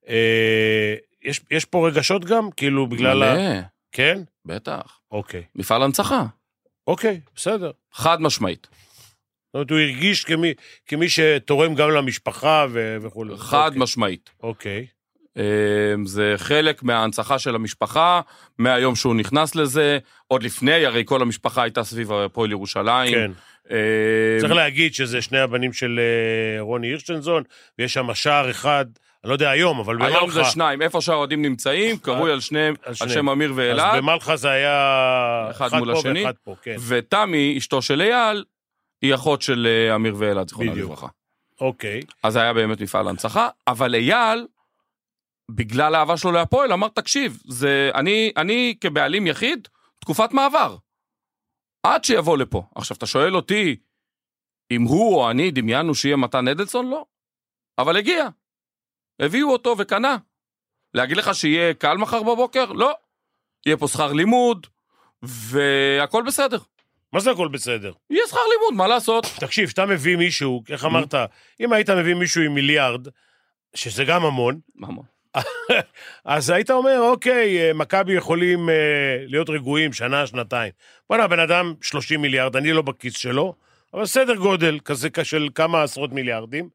אה, יש, יש פה רגשות גם? כאילו בגלל ה... מלא, כן? בטח. אוקיי. מפעל הנצחה. אוקיי, בסדר. חד משמעית. זאת אומרת, הוא הרגיש כמי, כמי שתורם גם למשפחה ו- וכולי. חד אוקיי. משמעית. אוקיי. אמ, זה חלק מההנצחה של המשפחה, מהיום שהוא נכנס לזה, עוד לפני, הרי כל המשפחה הייתה סביב הפועל ירושלים. כן. אמ, צריך להגיד שזה שני הבנים של אה, רוני הירשטיינזון, ויש שם שער אחד, אני לא יודע היום, אבל במלחה... היום זה שניים, איפה שהאוהדים נמצאים, קרוי על שניהם, על. שם אמיר אז ואלעד, במלחה זה היה אחד מול השני. כן. ותמי, אשתו של אייל, היא אחות של אה, אמיר ואלעד, זיכרונה בדיוק. לברכה. אוקיי. אז זה היה באמת מפעל הנצחה, אבל אייל, בגלל האהבה שלו להפועל, אמר, תקשיב, זה, אני, אני כבעלים יחיד, תקופת מעבר. עד שיבוא לפה. עכשיו, אתה שואל אותי, אם הוא או אני דמיינו שיהיה מתן אדלסון? לא. אבל הגיע. הביאו אותו וקנה. להגיד לך שיהיה קל מחר בבוקר? לא. יהיה פה שכר לימוד, והכל בסדר. מה זה הכל בסדר? יהיה שכר לימוד, מה לעשות? תקשיב, כשאתה מביא מישהו, איך אמרת, אם היית מביא מישהו עם מיליארד, שזה גם המון, ממון. אז היית אומר, אוקיי, אה, מכבי יכולים אה, להיות רגועים שנה, שנתיים. בוא'נה, הבן אדם 30 מיליארד, אני לא בכיס שלו, אבל סדר גודל כזה של כמה עשרות מיליארדים,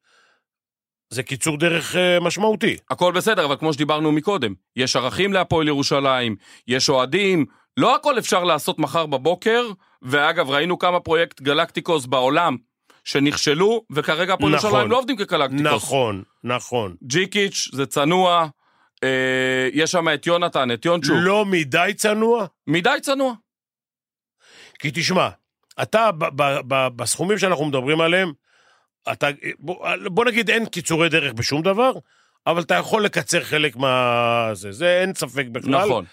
זה קיצור דרך אה, משמעותי. הכל בסדר, אבל כמו שדיברנו מקודם, יש ערכים להפועל ירושלים, יש אוהדים, לא הכל אפשר לעשות מחר בבוקר, ואגב, ראינו כמה פרויקט גלקטיקוס בעולם שנכשלו, וכרגע הפועל נכון. ירושלים לא עובדים כגלקטיקוס. נכון, נכון. ג'יקיץ' זה צנוע, אה, יש שם את יונתן, את יונצ'ו, לא מדי צנוע, מדי צנוע. כי תשמע, אתה, ב- ב- ב- בסכומים שאנחנו מדברים עליהם, אתה, בוא, בוא נגיד אין קיצורי דרך בשום דבר, אבל אתה יכול לקצר חלק מה... זה, זה אין ספק בכלל. נכון.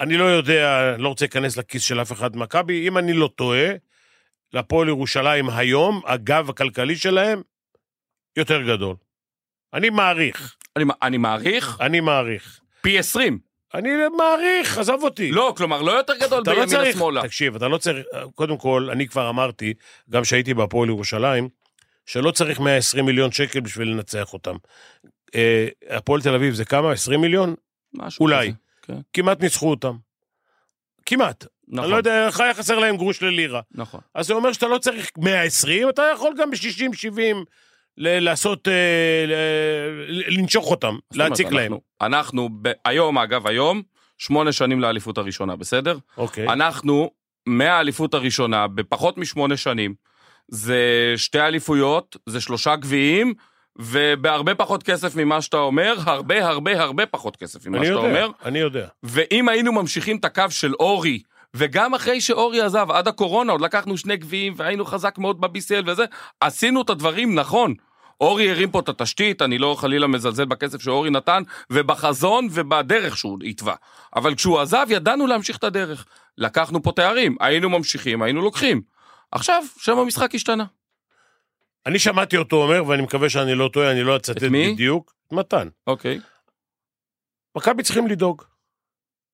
אני לא יודע, לא רוצה להיכנס לכיס של אף אחד במכבי, אם אני לא טועה, להפועל ירושלים היום, הגב הכלכלי שלהם יותר גדול. אני מעריך, אני, אני מעריך אני מעריך. פי 20. אני מעריך, עזוב אותי. לא, כלומר, לא יותר גדול לא בימינה צריך, שמאלה. תקשיב, אתה לא צריך, קודם כל, אני כבר אמרתי, גם כשהייתי בהפועל ירושלים, שלא צריך 120 מיליון שקל בשביל לנצח אותם. אה, הפועל תל אביב זה כמה? 20 מיליון? משהו אולי. כזה. כן, כמעט ניצחו אותם. כמעט. נכון, אני לא יודע, איך היה חסר להם גרוש ללירה. נכון. אז זה אומר שאתה לא צריך 120, אתה יכול גם ב-60-70 לעשות, אה, לנשוך אותם, להציק להם. אנחנו- היום, אגב, היום, שמונה שנים לאליפות הראשונה, בסדר? אוקיי. אנחנו, מהאליפות הראשונה, בפחות משמונה שנים, זה שתי אליפויות, זה שלושה גביעים, ובהרבה פחות כסף ממה שאתה אומר, הרבה הרבה הרבה פחות כסף ממה אני שאתה יודע, אומר. אני יודע. ואם היינו ממשיכים את הקו של אורי, וגם אחרי שאורי עזב, עד הקורונה, עוד לקחנו שני גביעים, והיינו חזק מאוד ב-BCL וזה, עשינו את הדברים נכון. אורי הרים פה את התשתית, אני לא חלילה מזלזל בכסף שאורי נתן, ובחזון ובדרך שהוא התווה. אבל כשהוא עזב, ידענו להמשיך את הדרך. לקחנו פה תארים, היינו ממשיכים, היינו לוקחים. עכשיו, שם המשחק השתנה. אני שמעתי אותו אומר, ואני מקווה שאני לא טועה, אני לא אצטט את מי? בדיוק. מתן. אוקיי. מכבי צריכים לדאוג.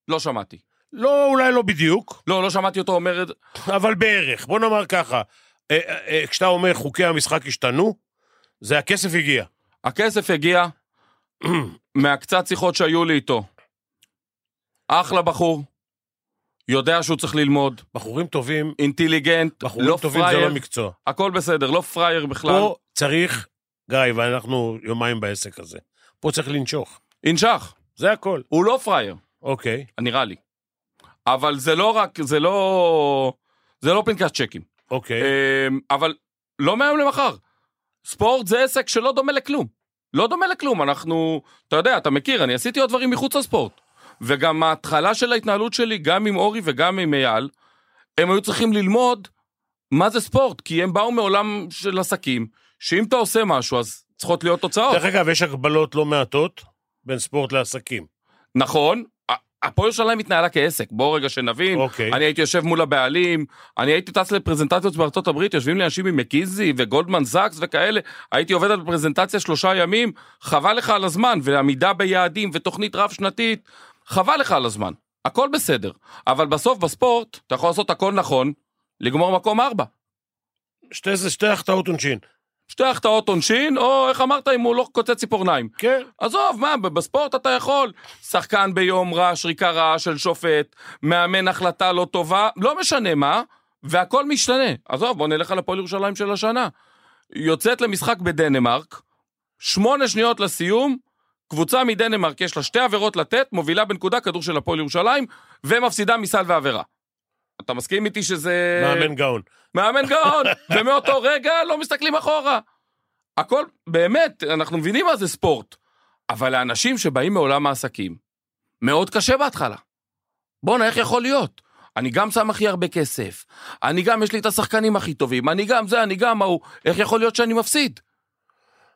לא שמעתי. לא, אולי לא בדיוק, לא, לא שמעתי אותו אומר את זה. אבל בערך. בוא נאמר ככה, אה, אה, אה, כשאתה אומר חוקי המשחק השתנו, זה הכסף הגיע. הכסף הגיע מהקצת שיחות שהיו לי איתו. אחלה בחור, יודע שהוא צריך ללמוד, בחורים טובים, אינטליגנט, בחורים לא טובים זה פראייר, לא מקצוע. הכל בסדר, לא פראייר בכלל. פה צריך, גיא, ואנחנו יומיים בעסק הזה, פה צריך לנשוך. ינשך, זה הכל. הוא לא פראייר, אוקיי, נראה לי. אבל זה לא רק, זה לא... זה לא פנקס צ'קים. אוקיי. אמ, אבל לא מהיום למחר. ספורט זה עסק שלא דומה לכלום. לא דומה לכלום, אנחנו, אתה יודע, אתה מכיר, אני עשיתי עוד דברים מחוץ לספורט. וגם ההתחלה של ההתנהלות שלי, גם עם אורי וגם עם אייל, הם היו צריכים ללמוד מה זה ספורט, כי הם באו מעולם של עסקים, שאם אתה עושה משהו, אז צריכות להיות תוצאות. דרך אגב, יש הגבלות לא מעטות בין ספורט לעסקים. נכון, הפועל ירושלים התנהלה כעסק, בואו רגע שנבין. אוקיי. אני הייתי יושב מול הבעלים, אני הייתי טס לפרזנטציות בארצות הברית, יושבים לי אנשים ממקיזי וגולדמן זאקס וכאלה, הייתי עובד על פרזנטציה שלושה ימים, חבל לך על הזמן, ועמידה ביעדים ותוכנית רב שנתית, חבל לך על הזמן, הכל בסדר. אבל בסוף בספורט, אתה יכול לעשות הכל נכון, לגמור מקום ארבע. שתי, זה שתי החטאות עונשין. שתי החטאות עונשין, או איך אמרת, אם הוא לא קוצץ ציפורניים. כן. עזוב, מה, בספורט אתה יכול. שחקן ביום רע, שריקה רעה של שופט, מאמן החלטה לא טובה, לא משנה מה, והכל משתנה. עזוב, בוא נלך על הפועל ירושלים של השנה. יוצאת למשחק בדנמרק, שמונה שניות לסיום, קבוצה מדנמרק, יש לה שתי עבירות לתת, מובילה בנקודה כדור של הפועל ירושלים, ומפסידה מסל ועבירה. אתה מסכים איתי שזה... מאמן גאון. מאמן גאון, ומאותו רגע לא מסתכלים אחורה. הכל, באמת, אנחנו מבינים מה זה ספורט, אבל לאנשים שבאים מעולם העסקים, מאוד קשה בהתחלה. בואנה, איך יכול להיות? אני גם שם הכי הרבה כסף, אני גם, יש לי את השחקנים הכי טובים, אני גם זה, אני גם ההוא, איך יכול להיות שאני מפסיד?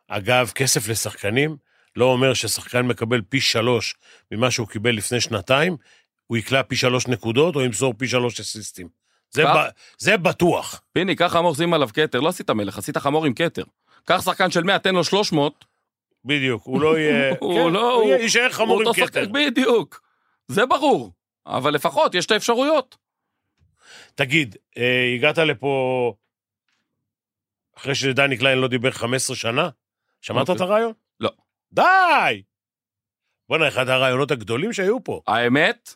אגב, כסף לשחקנים לא אומר ששחקן מקבל פי שלוש ממה שהוא קיבל לפני שנתיים, הוא יקלע פי שלוש נקודות או ימסור פי שלוש אסיסטים. זה? ב, זה בטוח. פיני, קח חמור, שים עליו כתר, לא עשית מלך, עשית חמור עם כתר. קח שחקן של 100, תן לו 300, בדיוק, הוא לא יהיה... הוא כן, לא- הוא יישאר חמור עם כתר. בדיוק. זה ברור. אבל לפחות יש את האפשרויות. תגיד, אה, הגעת לפה אחרי שדני קליין לא דיבר 15 שנה? שמעת אוקיי. את הרעיון? די! בואנה, אחד הרעיונות הגדולים שהיו פה. האמת,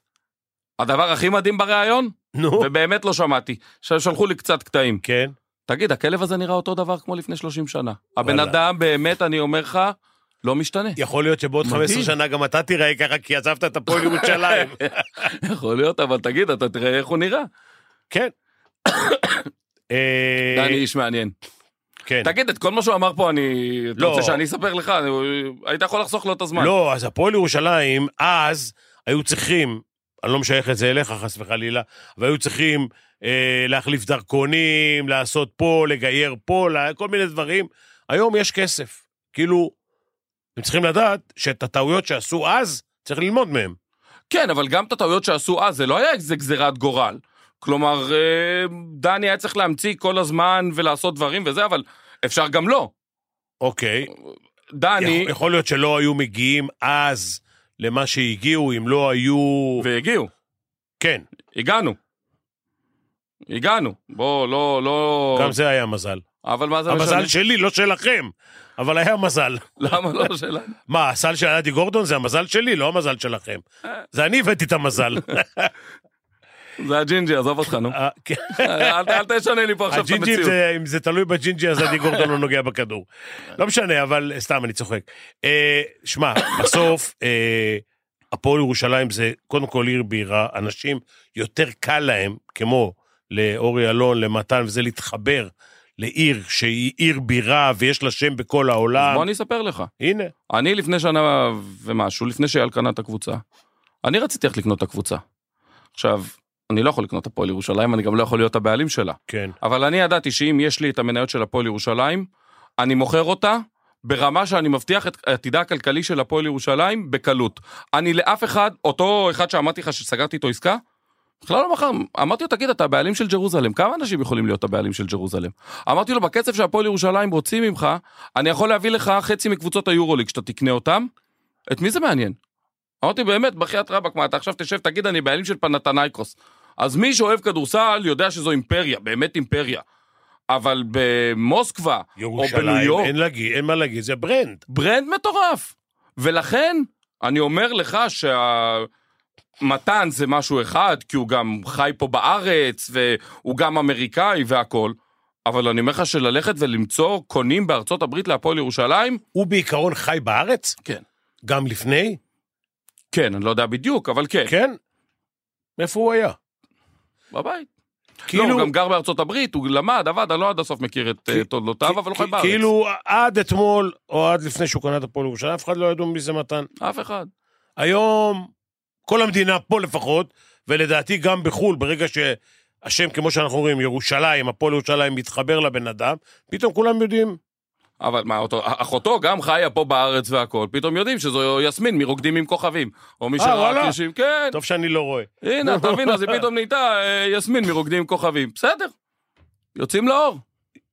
הדבר הכי מדהים בריאיון, נו. ובאמת לא שמעתי, עכשיו שלחו לי קצת קטעים. כן. תגיד, הכלב הזה נראה אותו דבר כמו לפני 30 שנה. הבן. אדם באמת, אני אומר לך, לא משתנה. יכול להיות שבעוד מדהים. 15 שנה גם אתה תיראה ככה, כי עזבת את הפועל ירושלים. יכול להיות, אבל תגיד, אתה תראה איך הוא נראה. כן. אה, דני איש מעניין. כן. תגיד, את כל מה שהוא אמר פה, אני... אתה לא. רוצה שאני אספר לך? אני- היית יכול לחסוך לו את הזמן. לא, אז הפועל ירושלים, אז היו צריכים, אני לא משייך את זה אליך, חס וחלילה, אבל היו צריכים אה, להחליף דרכונים, לעשות פה, לגייר פה, לה- כל מיני דברים. היום יש כסף. כאילו, הם צריכים לדעת שאת הטעויות שעשו אז, צריך ללמוד מהם. כן, אבל גם את הטעויות שעשו אז, זה לא היה איזה גזירת גורל. כלומר, אה, דני היה צריך להמציא כל הזמן ולעשות דברים וזה, אבל אפשר גם לא. אוקיי. דני, יכול, יכול להיות שלא היו מגיעים אז למה שהגיעו, אם לא היו... והגיעו, כן, הגענו. הגענו. בוא, לא, לא... גם זה היה מזל. אבל מה זה משנה? המזל שלי, לא שלכם, אבל היה מזל. למה לא שלנו? מה, הסל של אדי גורדון זה המזל שלי, לא המזל שלכם. זה אני הבאתי את המזל. זה הג'ינג'י, עזוב אותך, נו. אה, כן. אל תשנה לי פה עכשיו את הג'ינג'י, המציאות. זה- אם זה תלוי בג'ינג'י, אז אדי גורדון לא נוגע בכדור. לא משנה, אבל סתם, אני צוחק. אה, שמע, בסוף, אה, הפועל ירושלים זה קודם כל עיר בירה, אנשים יותר קל להם, כמו לאורי אלון, למתן, וזה להתחבר לעיר שהיא עיר בירה ויש לה שם בכל העולם. בוא אני אספר לך. הנה, אני לפני שנה ומשהו, לפני שאייל קנה את הקבוצה, אני רציתי איך לקנות את הקבוצה. עכשיו, אני לא יכול לקנות את הפועל ירושלים, אני גם לא יכול להיות הבעלים שלה. כן. אבל אני ידעתי שאם יש לי את המניות של הפועל ירושלים, אני מוכר אותה ברמה שאני מבטיח את עתידה הכלכלי של הפועל ירושלים בקלות. אני לאף אחד, אותו אחד שאמרתי לך שסגרתי איתו עסקה, בכלל לא מכר, אמרתי לו, תגיד, אתה הבעלים של ג'רוזלם, כמה אנשים יכולים להיות הבעלים של ג'רוזלם? אמרתי לו, בקצב שהפועל ירושלים רוצים ממך, אני יכול להביא לך חצי מקבוצות היורוליג שאתה תקנה אותם, את מי זה מעניין? אמרתי, באמת, בחייאת רבאק, מה, אתה עכשיו תשב, תגיד, אני בעלים של פנתנייקוס. אז מי שאוהב כדורסל יודע שזו אימפריה, באמת אימפריה. אבל במוסקבה, או בניו ירושלים, יורק, אין, להגיד, אין מה להגיד, זה brand. brand מטורף. ולכן, אני אומר לך שהמתן זה משהו אחד, כי הוא גם חי פה בארץ, והוא גם אמריקאי והכול, אבל אני אומר לך שללכת ולמצוא קונים בארצות הברית להפועל ירושלים, הוא בעיקרון חי בארץ? כן. גם לפני? כן, אני לא יודע בדיוק, אבל כן, כן. איפה הוא היה? בבית. כאילו, לא, הוא גם גר בארצות הברית, הוא למד, עבד, אני לא עד הסוף מכיר את אה, תולדותיו, אבל הוא חי בארץ. כאילו, עד אתמול, או עד לפני שהוא קנה את הפועל ירושלים, אף אחד לא ידעו מי זה מתן. אף אחד. היום, כל המדינה פה לפחות, ולדעתי גם בחו"ל, ברגע שהשם, כמו שאנחנו רואים, ירושלים, הפועל ירושלים מתחבר לבן אדם, פתאום כולם יודעים. אבל מה, אותו, אחותו גם חיה פה בארץ והכל, פתאום יודעים שזו יסמין מרוקדים עם כוכבים. או מי אה, שראה? קרישים, כן. טוב שאני לא רואה. הנה, אתה מבין, אז היא פתאום נהייתה אה, יסמין מרוקדים עם כוכבים. בסדר. יוצאים לאור.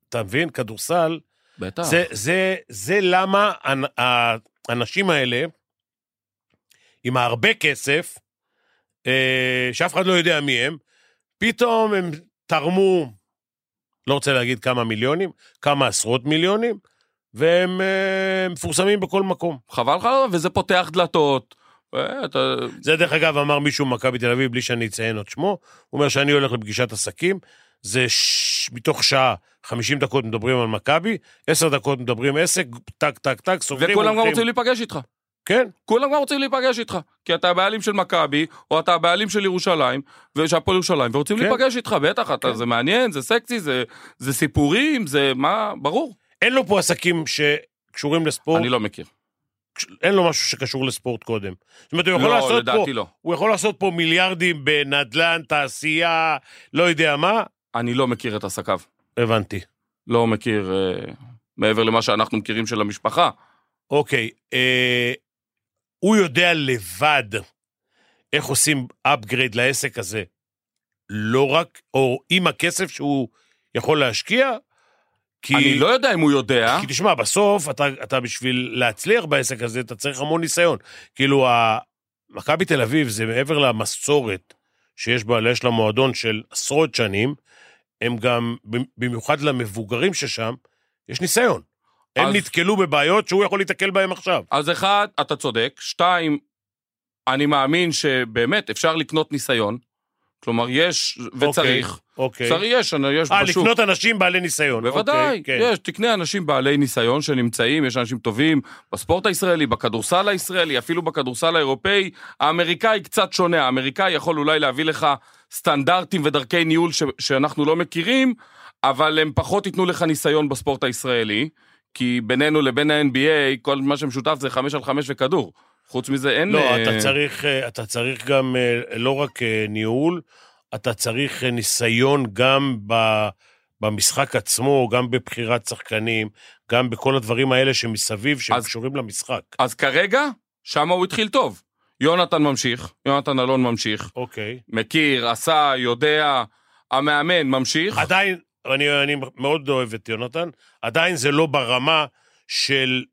אתה מבין? כדורסל, בטח. זה, זה, זה למה האנ- האנשים האלה, עם הרבה כסף, אה, שאף אחד לא יודע מי הם, פתאום הם תרמו, לא רוצה להגיד כמה מיליונים, כמה עשרות מיליונים, והם אה, מפורסמים בכל מקום. חבל לך, וזה פותח דלתות. אה, אתה... זה דרך אגב אמר מישהו ממכבי תל אביב, בלי שאני אציין את שמו, הוא אומר שאני הולך לפגישת עסקים, זה ש... מתוך שעה, 50 דקות מדברים על מכבי, 10 דקות מדברים עסק, טק, טק, טק, סוגרים, וכולם גם. רוצים להיפגש איתך. כן, כולם גם רוצים להיפגש איתך. כי אתה הבעלים של מכבי, או אתה הבעלים של ירושלים, של הפועל ירושלים, ורוצים כן. להיפגש איתך, בטח, אתה, כן. זה מעניין, זה סקסי, זה, זה סיפורים, זה מה, ברור. אין לו פה עסקים שקשורים לספורט, אני לא מכיר. אין לו משהו שקשור לספורט קודם. זאת אומרת, הוא יכול לא, לעשות פה, לא. הוא יכול לעשות פה מיליארדים בנדל"ן, תעשייה, לא יודע מה, אני לא מכיר את עסקיו. הבנתי. לא מכיר אה, מעבר למה שאנחנו מכירים של המשפחה. אוקיי, אה, הוא יודע לבד איך עושים upgrade לעסק הזה, לא רק, או עם הכסף שהוא יכול להשקיע, כי... אני לא יודע אם הוא יודע. כי תשמע, בסוף, אתה, אתה בשביל להצליח בעסק הזה, אתה צריך המון ניסיון. כאילו, ה- מכבי תל אביב זה מעבר למסורת שיש בה, יש לה מועדון של עשרות שנים, הם גם, במיוחד למבוגרים ששם, יש ניסיון. הם אז- נתקלו בבעיות שהוא יכול להתקל בהן עכשיו. אז אחד, אתה צודק. שתיים, אני מאמין שבאמת אפשר לקנות ניסיון. כלומר, יש וצריך. אוקיי. צריך, יש, יש אה, בשוק. לקנות אנשים בעלי ניסיון. בוודאי, אוקיי, כן. יש, תקנה אנשים בעלי ניסיון שנמצאים, יש אנשים טובים בספורט הישראלי, בכדורסל הישראלי, אפילו בכדורסל האירופאי. האמריקאי קצת שונה, האמריקאי יכול אולי להביא לך סטנדרטים ודרכי ניהול ש- שאנחנו לא מכירים, אבל הם פחות ייתנו לך ניסיון בספורט הישראלי, כי בינינו לבין ה-NBA, כל מה שמשותף זה חמש על חמש וכדור. חוץ מזה אין... לא, אה, אתה צריך, אה, אתה צריך גם אה, לא רק ניהול, אתה צריך ניסיון גם ב- במשחק עצמו, גם בבחירת שחקנים, גם בכל הדברים האלה שמסביב, שהם אז- קשורים למשחק. אז כרגע, שם הוא התחיל טוב. יונתן ממשיך, יונתן אלון ממשיך, אוקיי. מכיר, עשה, יודע, המאמן ממשיך. עדיין, אני, אני מאוד אוהב את יונתן, עדיין זה לא ברמה של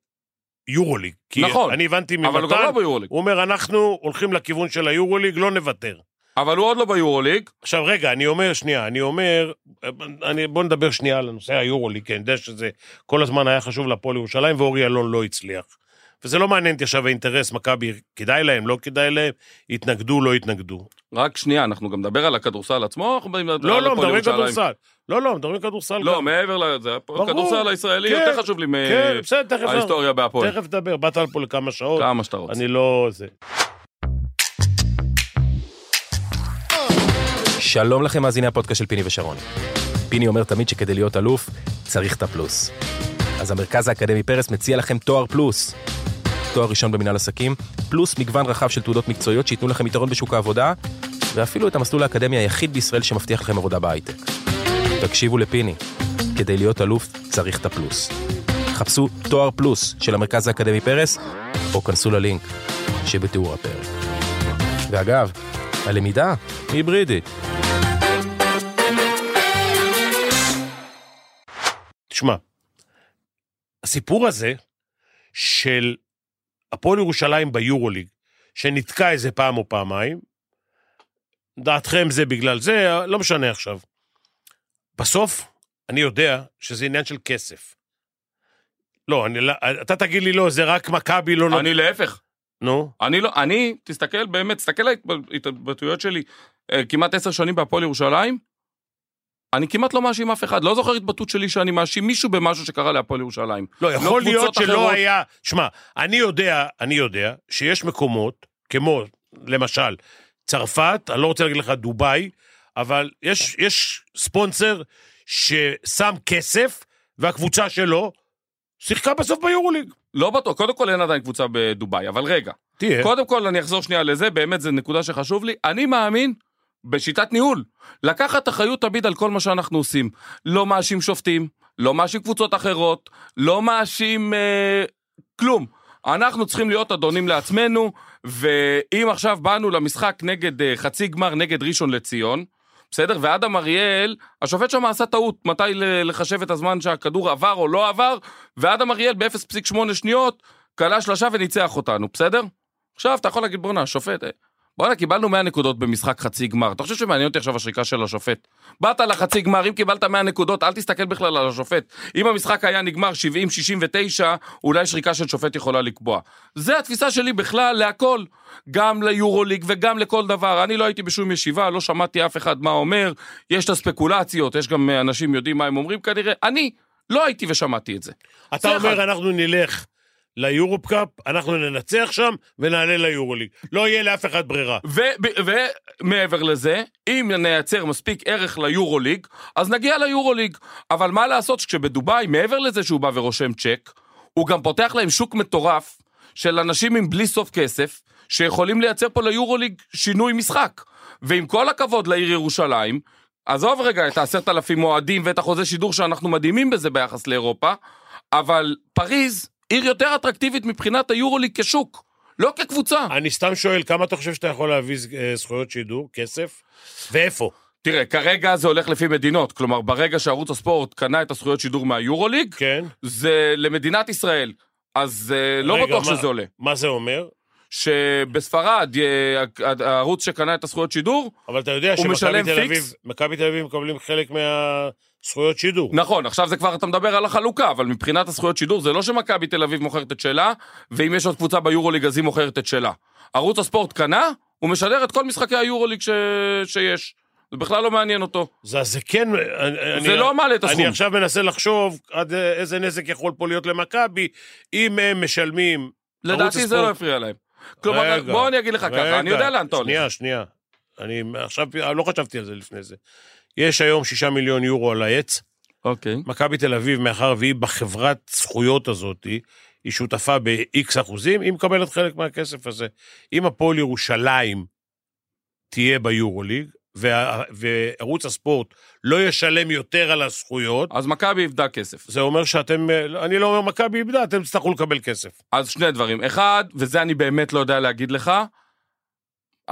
יורוליג. כי נכון, אני הבנתי אבל הוא גם לא ממתן, ביורוליג. הוא אומר, אנחנו הולכים לכיוון של היורוליג, לא נוותר. אבל הוא עוד לא ביורוליג. עכשיו רגע, אני אומר, שנייה, אני אומר, אני, בוא נדבר שנייה על הנושא היורוליג, כי אני יודע שזה כל הזמן היה חשוב להפועל ירושלים, ואורי אלון לא הצליח. וזה לא מעניין אותי עכשיו האינטרס, מכבי, כדאי להם, לא כדאי להם, התנגדו, לא התנגדו. רק שנייה, אנחנו גם נדבר על הכדורסל עצמו, אנחנו מדברים על לא, לא, הפועל מדברים ירושלים? כדורסל. לא, לא, מדברים כדורסל. לא, מעבר לזה, הכדורסל הישראלי יותר כן, חשוב לי מההיסטוריה כן, בהפועל. תכף נדבר, באת לפה לכמה שעות. כמה שאתה רוצה. אני לא... זה. שלום לכם, מאזיני הפודקאסט של פיני ושרון. פיני אומר תמיד שכדי להיות אלוף, צריך את הפלוס. אז המרכז האקדמי פרס מציע לכם תואר פלוס. תואר ראשון במנהל עסקים, פלוס מגוון רחב של תעודות מקצועיות שייתנו לכם יתרון בשוק העבודה, ואפילו את המסלול האקדמי היחיד בישראל שמבטיח לכם עבודה בהייטק. תקשיבו לפיני, כדי להיות אלוף צריך את הפלוס. חפשו תואר פלוס של המרכז האקדמי פרס, או כנסו ללינק שבתיאור הפרק. ואגב, הלמידה היא היברידית. תשמע, הסיפור הזה של הפועל ירושלים ביורוליג, שנתקע איזה פעם או פעמיים, דעתכם זה בגלל זה, לא משנה עכשיו. בסוף, אני יודע שזה עניין של כסף. לא, אני, לא- אתה תגיד לי לא, זה רק מכבי לא... אני להפך. נו, אני לא, אני, תסתכל באמת, תסתכל על ההתבטאויות שלי אה, כמעט עשר שנים בהפועל ירושלים, אני כמעט לא מאשים אף אחד, לא זוכר התבטאות שלי שאני מאשים מישהו במשהו שקרה להפועל ירושלים. לא, יכול להיות קבוצות שלא אחרות. היה... שמע, אני יודע, אני יודע שיש מקומות, כמו, למשל, צרפת, אני לא רוצה להגיד לך דובאי, אבל יש, יש ספונסר ששם כסף, והקבוצה שלו שיחקה בסוף ביורוליג. לא בטוח, קודם כל אין עדיין קבוצה בדובאי, אבל רגע. תהיה. קודם כל אני אחזור שנייה לזה, באמת זו נקודה שחשוב לי. אני מאמין בשיטת ניהול. לקחת אחריות תמיד על כל מה שאנחנו עושים. לא מאשים שופטים, לא מאשים קבוצות אחרות, לא מאשים אה, כלום. אנחנו צריכים להיות אדונים לעצמנו, ואם עכשיו באנו למשחק נגד אה, חצי גמר נגד ראשון לציון, בסדר? ואדם אריאל, השופט שם עשה טעות, מתי לחשב את הזמן שהכדור עבר או לא עבר, ואדם אריאל ב-0.8 שניות כלה שלושה וניצח אותנו, בסדר? עכשיו אתה יכול להגיד בואנה, השופט, בואנה, קיבלנו 100 נקודות במשחק חצי גמר. אתה חושב שמעניין אותי עכשיו השריקה של השופט? באת לחצי גמר, אם קיבלת 100 נקודות, אל תסתכל בכלל על השופט. אם המשחק היה נגמר 70-69, אולי שריקה של שופט יכולה לקבוע. זה התפיסה שלי בכלל להכל. גם ליורוליג וגם לכל דבר. אני לא הייתי בשום ישיבה, לא שמעתי אף אחד מה אומר. יש את הספקולציות, יש גם אנשים יודעים מה הם אומרים כנראה. אני לא הייתי ושמעתי את זה. אתה אומר, אחד. אנחנו נלך ליורופ קאפ, אנחנו ננצח שם ונעלה ליורוליג. לא יהיה לאף אחד ברירה. ומעבר לזה, אם נייצר מספיק ערך ליורוליג, אז נגיע ליורוליג. אבל מה לעשות שכשבדובאי, מעבר לזה שהוא בא ורושם צ'ק, הוא גם פותח להם שוק מטורף של אנשים עם בלי סוף כסף, שיכולים לייצר פה ליורוליג שינוי משחק. ועם כל הכבוד לעיר ירושלים, עזוב רגע את העשרת אלפים אוהדים ואת החוזה שידור שאנחנו מדהימים בזה ביחס לאירופה, אבל פריז עיר יותר אטרקטיבית מבחינת היורוליג כשוק, לא כקבוצה. אני סתם שואל, כמה אתה חושב שאתה יכול להביא אה, זכויות שידור, כסף? ואיפה? תראה, כרגע זה הולך לפי מדינות, כלומר, ברגע שערוץ הספורט קנה את הזכויות שידור מהיורוליג, כן. זה למדינת ישראל. אז אה, לא רגע, בטוח מה- שזה עולה. מה זה אומר? שבספרד, אה, הערוץ שקנה את הזכויות שידור, אבל אתה יודע הוא משלם שמכבי תל פיקס? אביב, מכבי תל אביב מקבלים חלק מהזכויות שידור. נכון, עכשיו זה כבר אתה מדבר על החלוקה, אבל מבחינת הזכויות שידור זה לא שמכבי תל אביב מוכרת את שלה, ואם יש עוד קבוצה ביורוליג אז היא מוכרת את שלה. ערוץ הספורט קנה, הוא משדר את כל משחקי היורוליג ש... שיש. זה בכלל לא מעניין אותו. זה, זה כן... אני, זה לא מעלה את הסכום. אני עכשיו מנסה לחשוב עד איזה נזק יכול פה להיות למכבי, אם הם משלמים... לדעתי זה לא הפריע להם. כלומר, רגע, בוא אני אגיד לך ככה, אני רגע, יודע לאן אתה הולך. שנייה, שנייה. אני עכשיו, לא חשבתי על זה לפני זה. יש היום שישה מיליון יורו על העץ. אוקיי. מכבי תל אביב, מאחר והיא בחברת זכויות הזאת, היא שותפה ב-X אחוזים, היא מקבלת חלק מהכסף הזה. אם הפועל ירושלים תהיה ביורוליג, וה- וערוץ הספורט לא ישלם יותר על הזכויות, אז מכבי איבדה כסף. זה אומר שאתם, אני לא אומר מכבי איבדה, אתם תצטרכו לקבל כסף. אז שני דברים. אחד, וזה אני באמת לא יודע להגיד לך,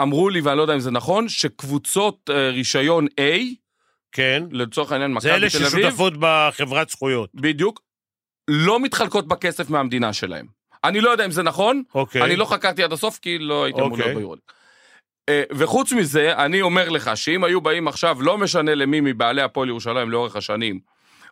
אמרו לי, ואני לא יודע אם זה נכון, שקבוצות אה, רישיון A, כן? לצורך העניין מכבי זה אלה תל אביב, ששותפות בחברת זכויות. בדיוק, לא מתחלקות בכסף מהמדינה שלהם. אני לא יודע אם זה נכון, אוקיי. אני לא חקרתי עד הסוף כי לא הייתי אמור אוקיי. להיות ביורוליג. אה, וחוץ מזה, אני אומר לך שאם היו באים עכשיו, לא משנה למי מבעלי הפועל ירושלים לאורך השנים,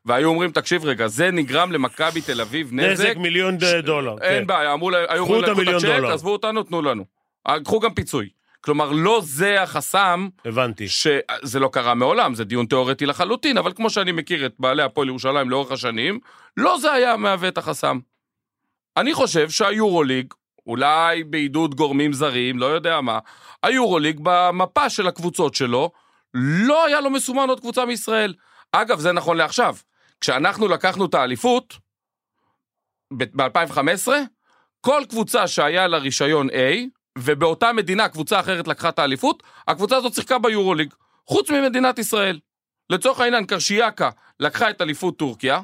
והיו אומרים, תקשיב רגע, זה נגרם למכבי תל אביב נזק, נזק מיליון דולר. אין כן. בעיה, אמרו לה- היו אומרים להם, קחו את הצ'ק, דולר." עזבו אותנו, תנו לנו. אה, קחו גם פיצוי. כלומר, לא זה החסם, הבנתי. שזה לא קרה מעולם, זה דיון תיאורטי לחלוטין, אבל כמו שאני מכיר את בעלי הפועל ירושלים לאורך השנים, לא זה היה מהווה את החסם. אני חושב שהיורוליג, אולי בעידוד גורמים זרים, לא יודע מה, היורוליג במפה של הקבוצות שלו, לא היה לו מסומן עוד קבוצה מישראל. אגב, זה נכון לעכשיו. כשאנחנו לקחנו את האליפות, ב-2015, כל קבוצה שהיה לה רישיון A, ובאותה מדינה קבוצה אחרת לקחה את האליפות, הקבוצה הזאת שיחקה ביורוליג, חוץ ממדינת ישראל. לצורך העניין, קרשיאקה לקחה את אליפות טורקיה,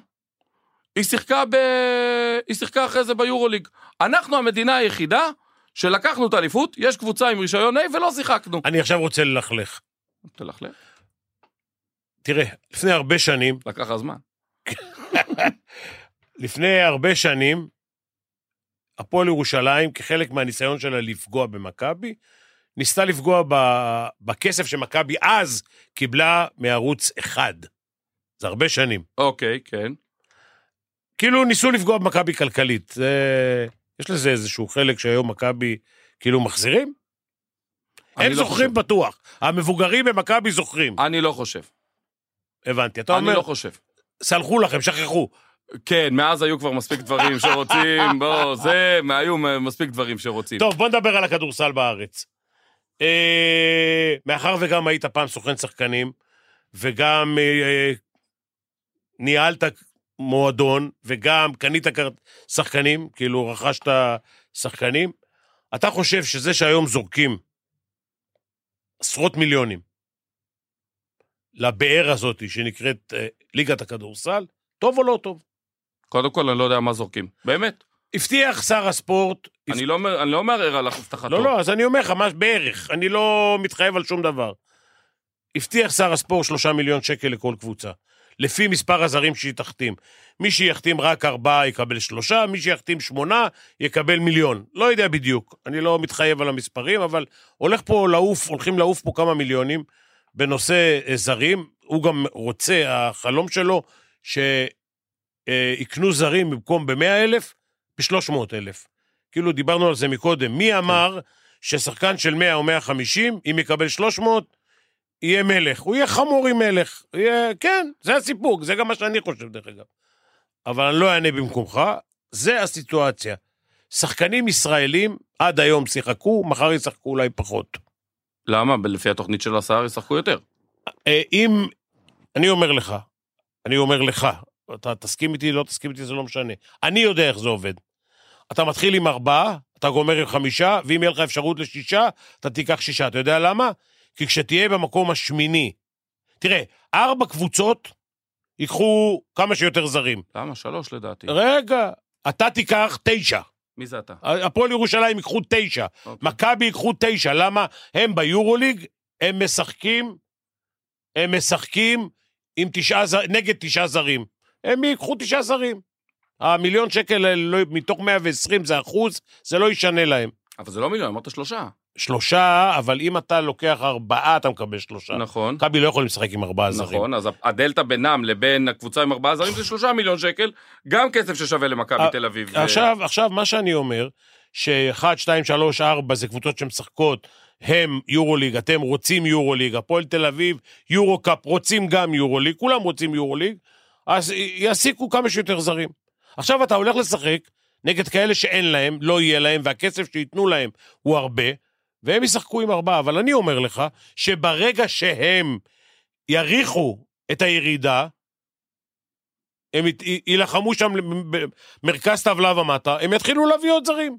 היא שיחקה, ב... היא שיחקה אחרי זה ביורוליג. אנחנו המדינה היחידה שלקחנו את האליפות, יש קבוצה עם רישיון A ולא שיחקנו. אני עכשיו רוצה ללכלך. תלכלך, תראה, לפני הרבה שנים, לקח לך זמן. לפני הרבה שנים, הפועל ירושלים, כחלק מהניסיון שלה לפגוע במכבי, ניסתה לפגוע ב... בכסף שמכבי אז קיבלה מערוץ אחד. זה הרבה שנים. אוקיי, כן. כאילו ניסו לפגוע במכבי כלכלית. זה... יש לזה איזשהו חלק שהיום מכבי כאילו מחזירים? אני הם לא זוכרים חושב. בטוח. המבוגרים במכבי זוכרים. אני לא חושב. הבנתי. אתה אני אומר, לא חושב. סלחו לכם, שכחו. כן, מאז היו כבר מספיק דברים שרוצים, בוא, זה, היו מספיק דברים שרוצים. טוב, בוא נדבר על הכדורסל בארץ. אה, מאחר וגם היית פעם סוכן שחקנים, וגם אה, ניהלת מועדון, וגם קנית שחקנים, כאילו רכשת שחקנים, אתה חושב שזה שהיום זורקים עשרות מיליונים לבאר הזאת שנקראת אה, ליגת הכדורסל, טוב או לא טוב? קודם כל, אני לא יודע מה זורקים. באמת. הבטיח שר הספורט, אני לא אני לא מערער על הבטחתו. לא, לא, אז אני אומר לך, מה בערך, אני לא מתחייב על שום דבר. הבטיח שר הספורט שלושה מיליון שקל לכל קבוצה, לפי מספר הזרים שהיא תחתים. מי שיחתים רק ארבעה יקבל שלושה, מי שיחתים שמונה יקבל מיליון. לא יודע בדיוק, אני לא מתחייב על המספרים, אבל הולך פה לעוף, הולכים לעוף פה כמה מיליונים בנושא אה, זרים. הוא גם רוצה, החלום שלו, שיקנו זרים במקום ב-100 אלף, ב-300 אלף. כאילו דיברנו על זה מקודם. מי אמר ששחקן של 100 או 150, אם יקבל 300, יהיה מלך? הוא יהיה חמור עם מלך. יהיה... כן, זה הסיפור, זה גם מה שאני חושב, דרך אגב. אבל אני לא אענה במקומך, זה הסיטואציה. שחקנים ישראלים עד היום שיחקו, מחר ישחקו אולי פחות. למה? לפי התוכנית של השר ישחקו יותר. אה, אם... אני אומר לך, אני אומר לך, אתה תסכים איתי, לא תסכים איתי, זה לא משנה. אני יודע איך זה עובד. אתה מתחיל עם ארבעה, אתה גומר עם חמישה, ואם יהיה לך אפשרות לשישה, אתה תיקח שישה. אתה יודע למה? כי כשתהיה במקום השמיני, תראה, ארבע קבוצות ייקחו כמה שיותר זרים. למה? שלוש לדעתי. רגע, אתה תיקח תשע. מי זה אתה? הפועל ירושלים ייקחו תשע. אוקיי. מכבי ייקחו תשע. למה? הם ביורוליג, הם משחקים, הם משחקים עם תשעה נגד תשעה זרים. הם ייקחו תשעה זרים. המיליון שקל האלה, לא, מתוך 120 זה אחוז, זה לא ישנה להם. אבל זה לא מיליון, אמרת שלושה. שלושה, אבל אם אתה לוקח ארבעה, אתה מקבל שלושה. נכון. מכבי לא יכולים לשחק עם ארבעה זרים. נכון, אז הדלתא בינם לבין הקבוצה עם ארבעה זרים זה שלושה מיליון שקל, גם כסף ששווה למכבי אה, תל אביב. עכשיו, עכשיו, מה שאני אומר, שאחד, שתיים, שלוש, ארבע, זה קבוצות שמשחקות, הם יורוליג, אתם רוצים יורוליג, הפועל תל אביב, יורו-קאפ, רוצים גם יורוליג, כולם רוצים יורוליג, אז יעסיקו כמה שיותר זרים. עכשיו אתה הולך לשחק נגד כאלה שאין להם, לא יהיה להם, והכסף שייתנו להם הוא הרבה, והם ישחקו עם ארבעה. אבל אני אומר לך, שברגע שהם יריחו את הירידה, הם יילחמו שם במרכז טבלה ומטה, הם יתחילו להביא עוד זרים.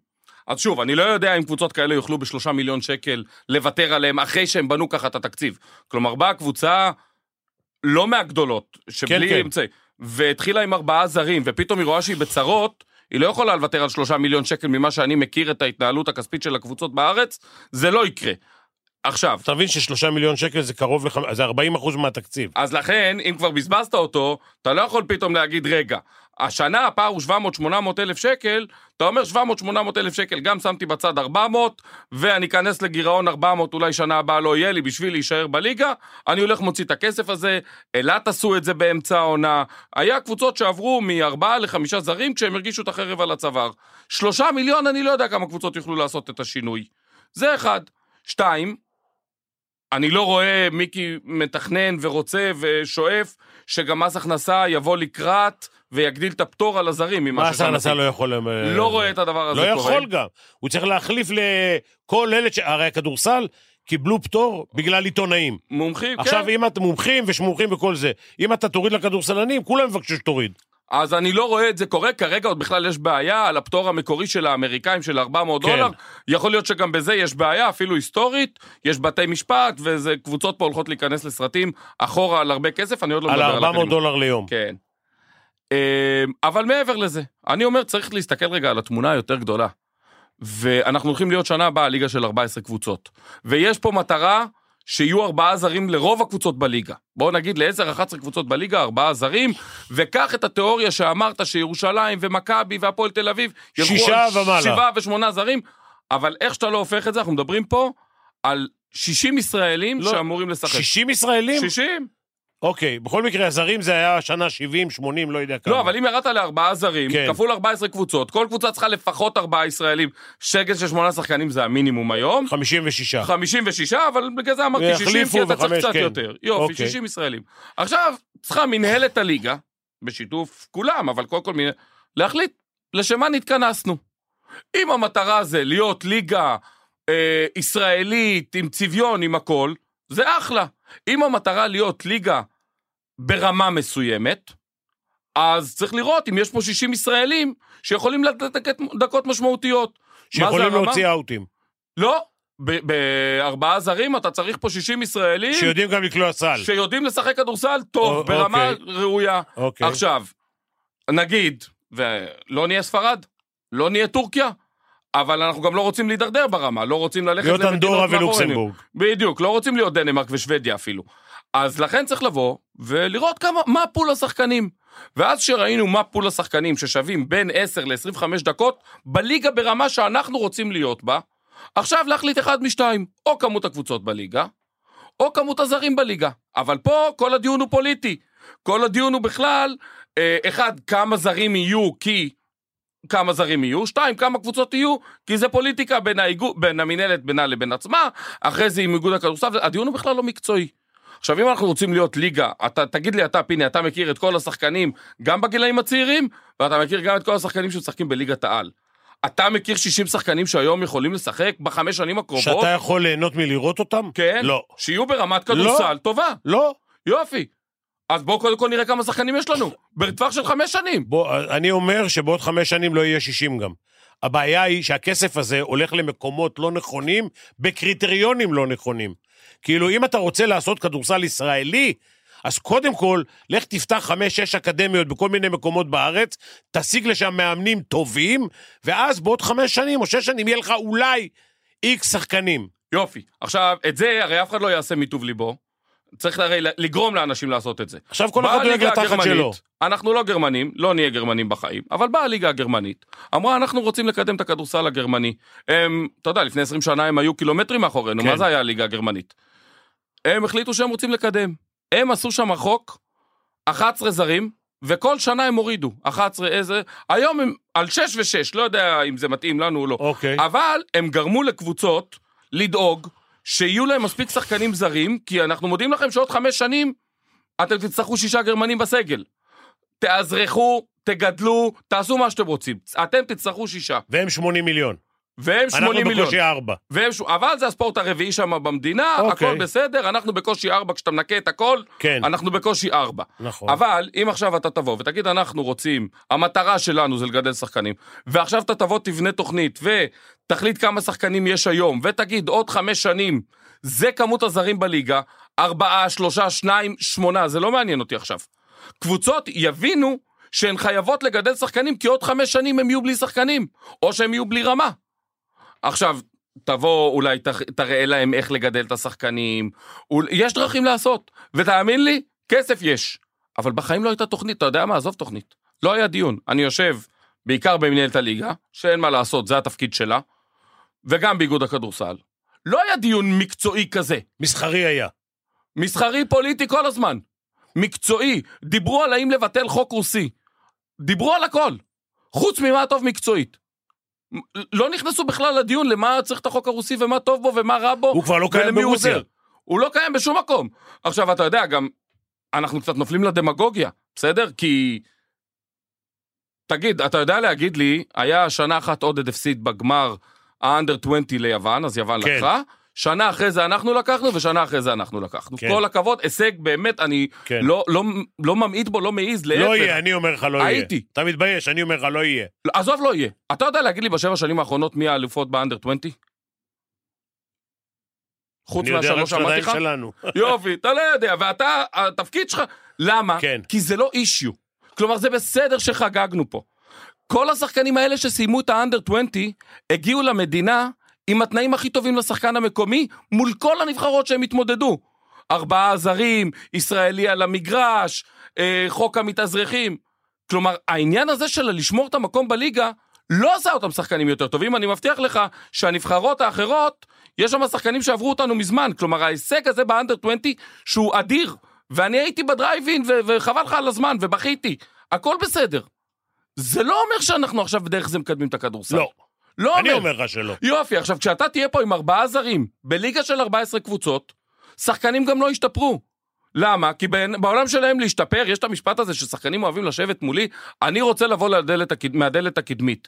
אז שוב, אני לא יודע אם קבוצות כאלה יוכלו בשלושה מיליון שקל לוותר עליהם אחרי שהם בנו ככה את התקציב. כלומר, באה קבוצה לא מהגדולות, שבלי כן, כן. אמצעי, והתחילה עם ארבעה זרים, ופתאום היא רואה שהיא בצרות, היא לא יכולה לוותר על שלושה מיליון שקל ממה שאני מכיר את ההתנהלות הכספית של הקבוצות בארץ, זה לא יקרה. עכשיו, אתה מבין ששלושה מיליון שקל זה קרוב לח... זה 40 אחוז מהתקציב. אז לכן, אם כבר בזבזת אותו, אתה לא יכול פתאום להגיד, רגע, השנה הפער הוא 700-800 אלף שקל, אתה אומר 700-800 אלף שקל, גם שמתי בצד 400, ואני אכנס לגירעון 400, אולי שנה הבאה לא יהיה לי בשביל להישאר בליגה, אני הולך מוציא את הכסף הזה, אילת עשו את זה באמצע העונה, היה קבוצות שעברו מארבעה לחמישה זרים כשהם הרגישו את החרב על הצוואר. שלושה מיליון, אני לא יודע כמה קבוצות יוכלו לעשות את השינוי. זה אחד. שתיים, אני לא רואה מיקי מתכנן ורוצה ושואף שגם מס הכנסה יבוא לקראת ויגדיל את הפטור על הזרים ממה מה נסע ששמעתי. לא יכול... לא רואה את הדבר הזה לא קורה. יכול גם. הוא צריך להחליף לכל אלה ש... הרי הכדורסל, קיבלו פטור בגלל עיתונאים. מומחים, עכשיו, כן. אם אתם מומחים ושמומחים וכל זה, אם אתה תוריד לכדורסלנים, כולם יבקשו שתוריד. אז אני לא רואה את זה קורה, כרגע עוד בכלל יש בעיה על הפטור המקורי של האמריקאים של 400 כן. דולר. יכול להיות שגם בזה יש בעיה, אפילו היסטורית, יש בתי משפט, וזה קבוצות פה הולכות להיכנס לסרטים אחורה על הרבה כסף, אני עוד לא על מדבר על 400 הקדימה. דולר ליום. כן. אמ, אבל מעבר לזה, אני אומר, צריך להסתכל רגע על התמונה היותר גדולה. ואנחנו הולכים להיות שנה הבאה ליגה של 14 קבוצות. ויש פה מטרה שיהיו ארבעה זרים לרוב הקבוצות בליגה. בואו נגיד ל-10-11 קבוצות בליגה, ארבעה זרים, וקח את התיאוריה שאמרת שירושלים ומכבי והפועל תל אביב, שישה על ומעלה. שבעה ושמונה זרים, אבל איך שאתה לא הופך את זה, אנחנו מדברים פה על 60 ישראלים לא, שאמורים לשחק. 60 ישראלים? 60? אוקיי, בכל מקרה, הזרים זה היה שנה 70, 80, לא יודע כמה. לא, אבל אם ירדת לארבעה זרים, כן. כפול 14 קבוצות, כל קבוצה צריכה לפחות ארבעה ישראלים. שגל של שמונה שחקנים זה המינימום היום. 56. 56, אבל בגלל זה אמרתי 60, ויחליפו כי אתה צריך קצת כן. יותר. יופי, אוקיי. 60 ישראלים. עכשיו, צריכה מנהלת הליגה, בשיתוף כולם, אבל קודם כל, מנהל- להחליט לשם מה נתכנסנו. אם המטרה זה להיות ליגה אה, ישראלית, עם צביון, עם הכל, זה אחלה. אם המטרה להיות ליגה ברמה מסוימת, אז צריך לראות אם יש פה 60 ישראלים שיכולים לתת דקות- משמעותיות. שיכולים? להוציא אאוטים. לא, בארבעה זרים אתה צריך פה 60 ישראלים שיודעים גם לקלוע סל. שיודעים לשחק כדורסל טוב, או- ברמה אוקיי. ראויה. אוקיי. עכשיו, נגיד, ולא נהיה ספרד, לא נהיה טורקיה, אבל אנחנו גם לא רוצים להידרדר ברמה, לא רוצים ללכת להיות למדינות אנדורה מאחורינו. ולוקסמבורג. בדיוק, לא רוצים להיות דנמרק ושוודיה אפילו. אז לכן צריך לבוא ולראות כמה, מה pool השחקנים. ואז שראינו מה pool השחקנים ששווים בין 10 ל-25 דקות, בליגה ברמה שאנחנו רוצים להיות בה, עכשיו להחליט אחד משתיים, או כמות הקבוצות בליגה, או כמות הזרים בליגה. אבל פה כל הדיון הוא פוליטי. כל הדיון הוא בכלל, אה, אחד, כמה זרים יהיו כי... כמה זרים יהיו, שתיים, כמה קבוצות יהיו, כי זה פוליטיקה בין, האיגוד, בין המינהלת בינה לבין עצמה, אחרי זה עם איגוד הכדורסל, הדיון הוא בכלל לא מקצועי. עכשיו, אם אנחנו רוצים להיות ליגה, אתה, תגיד לי אתה, פיני, אתה מכיר את כל השחקנים, גם בגילאים הצעירים, ואתה מכיר גם את כל השחקנים שמשחקים בליגת העל. אתה מכיר 60 שחקנים שהיום יכולים לשחק בחמש שנים הקרובות? שאתה יכול ליהנות מלראות אותם? כן? לא. שיהיו ברמת כדורסל טובה. לא. יופי. אז בואו קודם כל נראה כמה שחקנים יש לנו. בטווח של חמש שנים. בוא, אני אומר שבעוד חמש שנים לא יהיה 60 גם. הבעיה היא שהכסף הזה הולך למקומות לא נכונים, בקריטריונים לא נכונים. כאילו, אם אתה רוצה לעשות כדורסל ישראלי, אז קודם כל, לך תפתח חמש-שש אקדמיות בכל מיני מקומות בארץ, תשיג לשם מאמנים טובים, ואז בעוד חמש שנים או שש שנים יהיה לך אולי איקס שחקנים. יופי. עכשיו, את זה הרי אף אחד לא יעשה מטוב ליבו. צריך הרי לגרום לאנשים לעשות את זה. עכשיו כל אחד דואג לתחת שלו. אנחנו לא גרמנים, לא נהיה גרמנים בחיים, אבל באה הליגה הגרמנית, אמרה, אנחנו רוצים לקדם את הכדורסל הגרמני. הם, אתה יודע, לפני 20 שנה הם היו קילומטרים מאחורינו, כן. מה זה היה הליגה הגרמנית? הם החליטו שהם רוצים לקדם. הם עשו שם חוק, 11 זרים, וכל שנה הם הורידו, 11 איזה, היום הם על 6 ו-6, לא יודע אם זה מתאים לנו או לא. אוקיי. אבל הם גרמו לקבוצות לדאוג שיהיו להם מספיק שחקנים זרים, כי אנחנו מודיעים לכם שעוד חמש שנים אתם תצטרכו שישה גרמנים בסגל. תאזרחו, תגדלו, תעשו מה שאתם רוצים. אתם תצטרכו שישה. והם 80 מיליון. והם 80 אנחנו מיליון. בקושי ארבע. והם ש... אבל זה הספורט הרביעי שם במדינה, אוקיי. הכל בסדר, אנחנו בקושי ארבע, כשאתה מנקה את הכל, כן, אנחנו בקושי ארבע. נכון. אבל אם עכשיו אתה תבוא ותגיד אנחנו רוצים, המטרה שלנו זה לגדל שחקנים, ועכשיו אתה תבוא תבנה תוכנית ותחליט כמה שחקנים יש היום, ותגיד עוד חמש שנים, זה כמות הזרים בליגה, ארבעה, שלושה, שניים, שמונה, זה לא מעניין אותי עכשיו. קבוצות יבינו שהן חייבות לגדל שחקנים, כי עוד חמש שנים הם יהיו בלי שחקנים, או שהם יהיו בלי רמה. עכשיו, תבוא, אולי ת- תראה להם איך לגדל את השחקנים, אול- יש דרכים לעשות, ותאמין לי, כסף יש. אבל בחיים לא הייתה תוכנית, אתה יודע מה? עזוב תוכנית. לא היה דיון. אני יושב בעיקר במנהלת הליגה, שאין מה לעשות, זה התפקיד שלה, וגם באיגוד הכדורסל. לא היה דיון מקצועי כזה. מסחרי היה. מסחרי פוליטי כל הזמן. מקצועי. דיברו על האם לבטל חוק רוסי. דיברו על הכל. חוץ ממה טוב מקצועית. לא נכנסו בכלל לדיון למה צריך את החוק הרוסי ומה טוב בו ומה רע בו. הוא כבר לא קיים הוא ברוסיה. עוזר. הוא לא קיים בשום מקום. עכשיו, אתה יודע, גם אנחנו קצת נופלים לדמגוגיה, בסדר? כי... תגיד, אתה יודע להגיד לי, היה שנה אחת עודד הפסיד בגמר האנדר 20 ליוון, אז יוון כן. לקחה, שנה אחרי זה אנחנו לקחנו, ושנה אחרי זה אנחנו לקחנו. כן. כל הכבוד, הישג באמת, אני כן. לא, לא, לא ממעיט בו, לא מעז, להפך. לא יהיה, אני אומר לך, לא יהיה. הייתי. אתה מתבייש, אני אומר לך, לא יהיה. עזוב, לא יהיה. אתה יודע להגיד לי בשבע שנים האחרונות מי האלופות באנדר 20? חוץ מהשלוש שאמרתי לך? יופי, אתה לא יודע, ואתה, התפקיד שלך, למה? כן. כי זה לא אישיו. כלומר, זה בסדר שחגגנו פה. כל השחקנים האלה שסיימו את האנדר 20, הגיעו למדינה עם התנאים הכי טובים לשחקן המקומי, מול כל הנבחרות שהם התמודדו. ארבעה זרים, ישראלי על המגרש, אה, חוק המתאזרחים. כלומר, העניין הזה של לשמור את המקום בליגה, לא עשה אותם שחקנים יותר טובים, אני מבטיח לך שהנבחרות האחרות, יש שם שחקנים שעברו אותנו מזמן, כלומר ההישג הזה באנדר 20 שהוא אדיר, ואני הייתי בדרייבין וחבל לך על הזמן ובכיתי, הכל בסדר. זה לא אומר שאנחנו עכשיו בדרך זה מקדמים את הכדורסל. לא, לא אני אומר. אומר לך שלא. יופי, עכשיו כשאתה תהיה פה עם ארבעה זרים, בליגה של 14 קבוצות, שחקנים גם לא ישתפרו. למה? כי בין- בעולם שלהם להשתפר, יש את המשפט הזה ששחקנים אוהבים לשבת מולי, אני רוצה לבוא לדלת הקד... מהדלת הקדמית.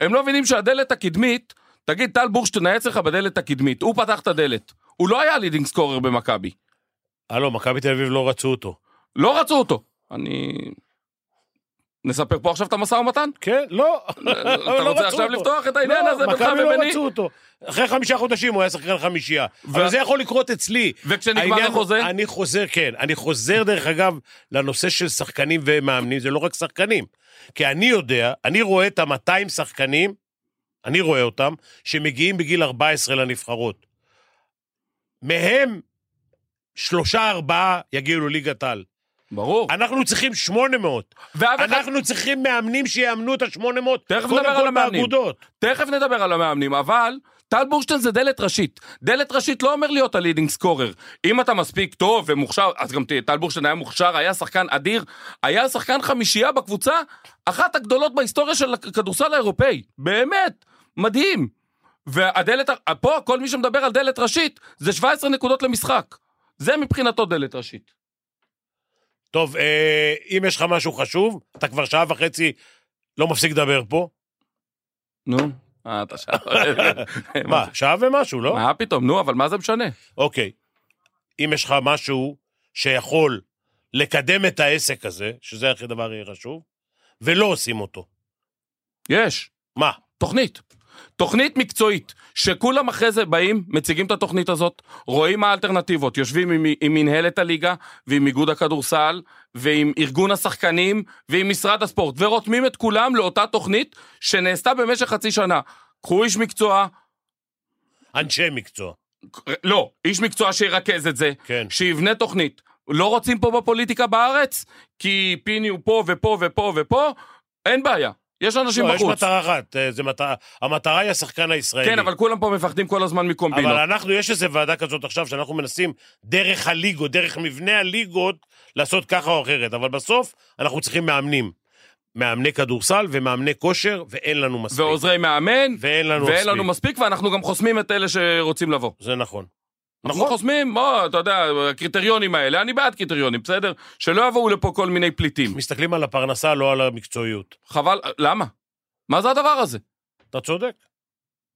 הם לא מבינים שהדלת הקדמית, תגיד, טל בורשטיין היה אצלך בדלת הקדמית, הוא פתח את הדלת. הוא לא היה leading scorer במכבי. הלו, מכבי תל אביב לא רצו אותו. לא רצו אותו. אני... נספר פה עכשיו את המשא ומתן? כן, לא. אתה לא רוצה עכשיו אותו. לפתוח את העניין לא, הזה בינך מכבי לא וביני? רצו אותו. אחרי חמישה חודשים הוא היה שחקן חמישייה. ו- אבל זה יכול לקרות אצלי. וכשנגמר העניין- החוזה? אני חוזר, כן. אני חוזר, דרך אגב, לנושא של שחקנים ומאמנים, זה לא רק שחקנים. כי אני יודע, אני רואה את ה-200 שחקנים, אני רואה אותם, שמגיעים בגיל 14 לנבחרות. מהם שלושה, ארבעה יגיעו לליגת על. ברור. אנחנו צריכים 800. ואף אחד- אנחנו צריכים מאמנים שיאמנו את ה-800. תכף קודם נדבר כל על המאמנים. באגודות. תכף נדבר על המאמנים, אבל טל בורשטיין זה דלת ראשית. דלת ראשית לא אומר להיות הלידינג סקורר. אם אתה מספיק טוב ומוכשר, אז גם טל בורשטיין היה מוכשר, היה שחקן אדיר, היה שחקן חמישייה בקבוצה, אחת הגדולות בהיסטוריה של הכדורסל האירופאי. באמת, מדהים. והדלת, פה כל מי שמדבר על דלת ראשית, זה 17 נקודות למשחק. זה מבחינתו דלת ראשית. טוב, אה, אם יש לך משהו חשוב, אתה כבר שעה וחצי לא מפסיק לדבר פה. נו, אה, אתה שם. מה, שעה ומשהו, לא? מה פתאום, נו, אבל מה זה משנה? אוקיי. אם יש לך משהו שיכול לקדם את העסק הזה, שזה הכי דבר חשוב, ולא עושים אותו. יש. מה? תוכנית. תוכנית מקצועית, שכולם אחרי זה באים, מציגים את התוכנית הזאת, רואים מה האלטרנטיבות, יושבים עם, עם מנהלת הליגה, ועם איגוד הכדורסל, ועם ארגון השחקנים, ועם משרד הספורט, ורותמים את כולם לאותה תוכנית שנעשתה במשך חצי שנה. קחו איש מקצוע, אנשי מקצוע. לא, איש מקצוע שירכז את זה, כן. שיבנה תוכנית. לא רוצים פה בפוליטיקה בארץ, כי פיני הוא פה ופה ופה ופה, אין בעיה. יש אנשים לא, יש בחוץ. מטרה אחת, אה, זה מטרה, המטרה היא השחקן הישראלי. כן, אבל כולם פה מפחדים כל הזמן מקומבינות. אבל אנחנו, יש איזו ועדה כזאת עכשיו, שאנחנו מנסים דרך הליגות, דרך מבנה הליגות, לעשות ככה או אחרת, אבל בסוף אנחנו צריכים מאמנים. מאמני כדורסל ומאמני כושר, ואין לנו מספיק. ועוזרי מאמן, ואין לנו ואין מספיק. לנו מספיק, ואנחנו גם חוסמים את אלה שרוצים לבוא. זה נכון. אנחנו נכון. חוסמים, בוא, אתה יודע, הקריטריונים האלה, אני בעד קריטריונים, בסדר? שלא יבואו לפה כל מיני פליטים. מסתכלים על הפרנסה, לא על המקצועיות. חבל, למה? מה זה הדבר הזה? אתה צודק.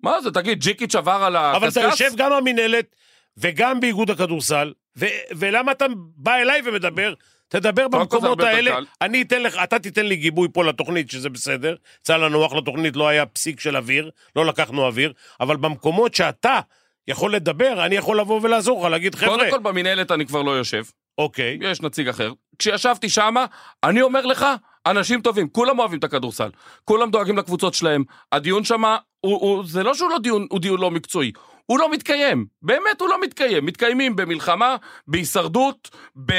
מה זה, תגיד, ג'יקיץ' עבר על אבל אתה הקשקש? יושב גם במינהלת וגם באיגוד הכדורסל, ו- ולמה אתה בא אליי ומדבר? תדבר במקומות האלה. אני אתן לך, אתה תיתן לי גיבוי פה לתוכנית, שזה בסדר. יצא לנו אחלה תוכנית, לא היה פסיק של אוויר, לא לקחנו אוויר, אבל במקומות שאתה יכול לדבר, אני יכול לבוא ולעזור לך, להגיד, חבר'ה, קודם כל במינהלת אני כבר לא יושב, אוקיי, יש נציג אחר. כשישבתי שמה, אני אומר לך, אנשים טובים, כולם אוהבים את הכדורסל, כולם דואגים לקבוצות שלהם. הדיון שמה, הוא, הוא, זה לא שהוא לא דיון, הוא דיון לא מקצועי, הוא לא מתקיים, באמת הוא לא מתקיים. מתקיימים במלחמה, בהישרדות, ב...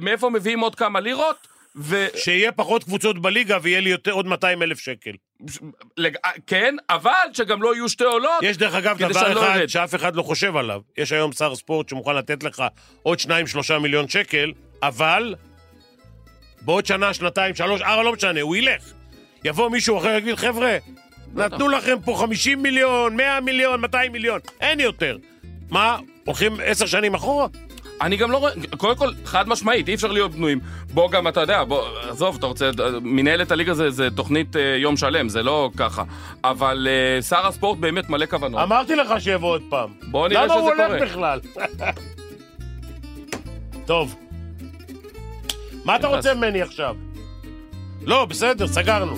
מאיפה מביאים עוד כמה לירות, ו... שיהיה פחות קבוצות בליגה ויהיה לי יותר, עוד 200 אלף שקל. לג... כן, אבל שגם לא יהיו שתי עולות. יש דרך אגב דבר לא אחד ארד. שאף אחד לא חושב עליו. יש היום שר ספורט שמוכן לתת לך עוד 2-3 מיליון שקל, אבל בעוד שנה, שנתיים, שלוש, ארבע, לא משנה, הוא ילך. יבוא מישהו אחר ויגיד, חבר'ה, נתנו לכם פה 50 מיליון, 100 מיליון, 200 מיליון, אין יותר. מה, הולכים עשר שנים אחורה? אני גם לא רואה, קודם כל, חד משמעית, אי אפשר להיות בנויים. בוא גם, אתה יודע, בוא, עזוב, אתה רוצה, מנהלת הליגה זה, זה תוכנית אה, יום שלם, זה לא ככה. אבל אה, שר הספורט באמת מלא כוונות. אמרתי לך שיבוא עוד פעם. בוא נראה למה שזה הוא קורה. הולך בכלל? טוב. מה אתה רוצה ממני עכשיו? לא, בסדר, סגרנו.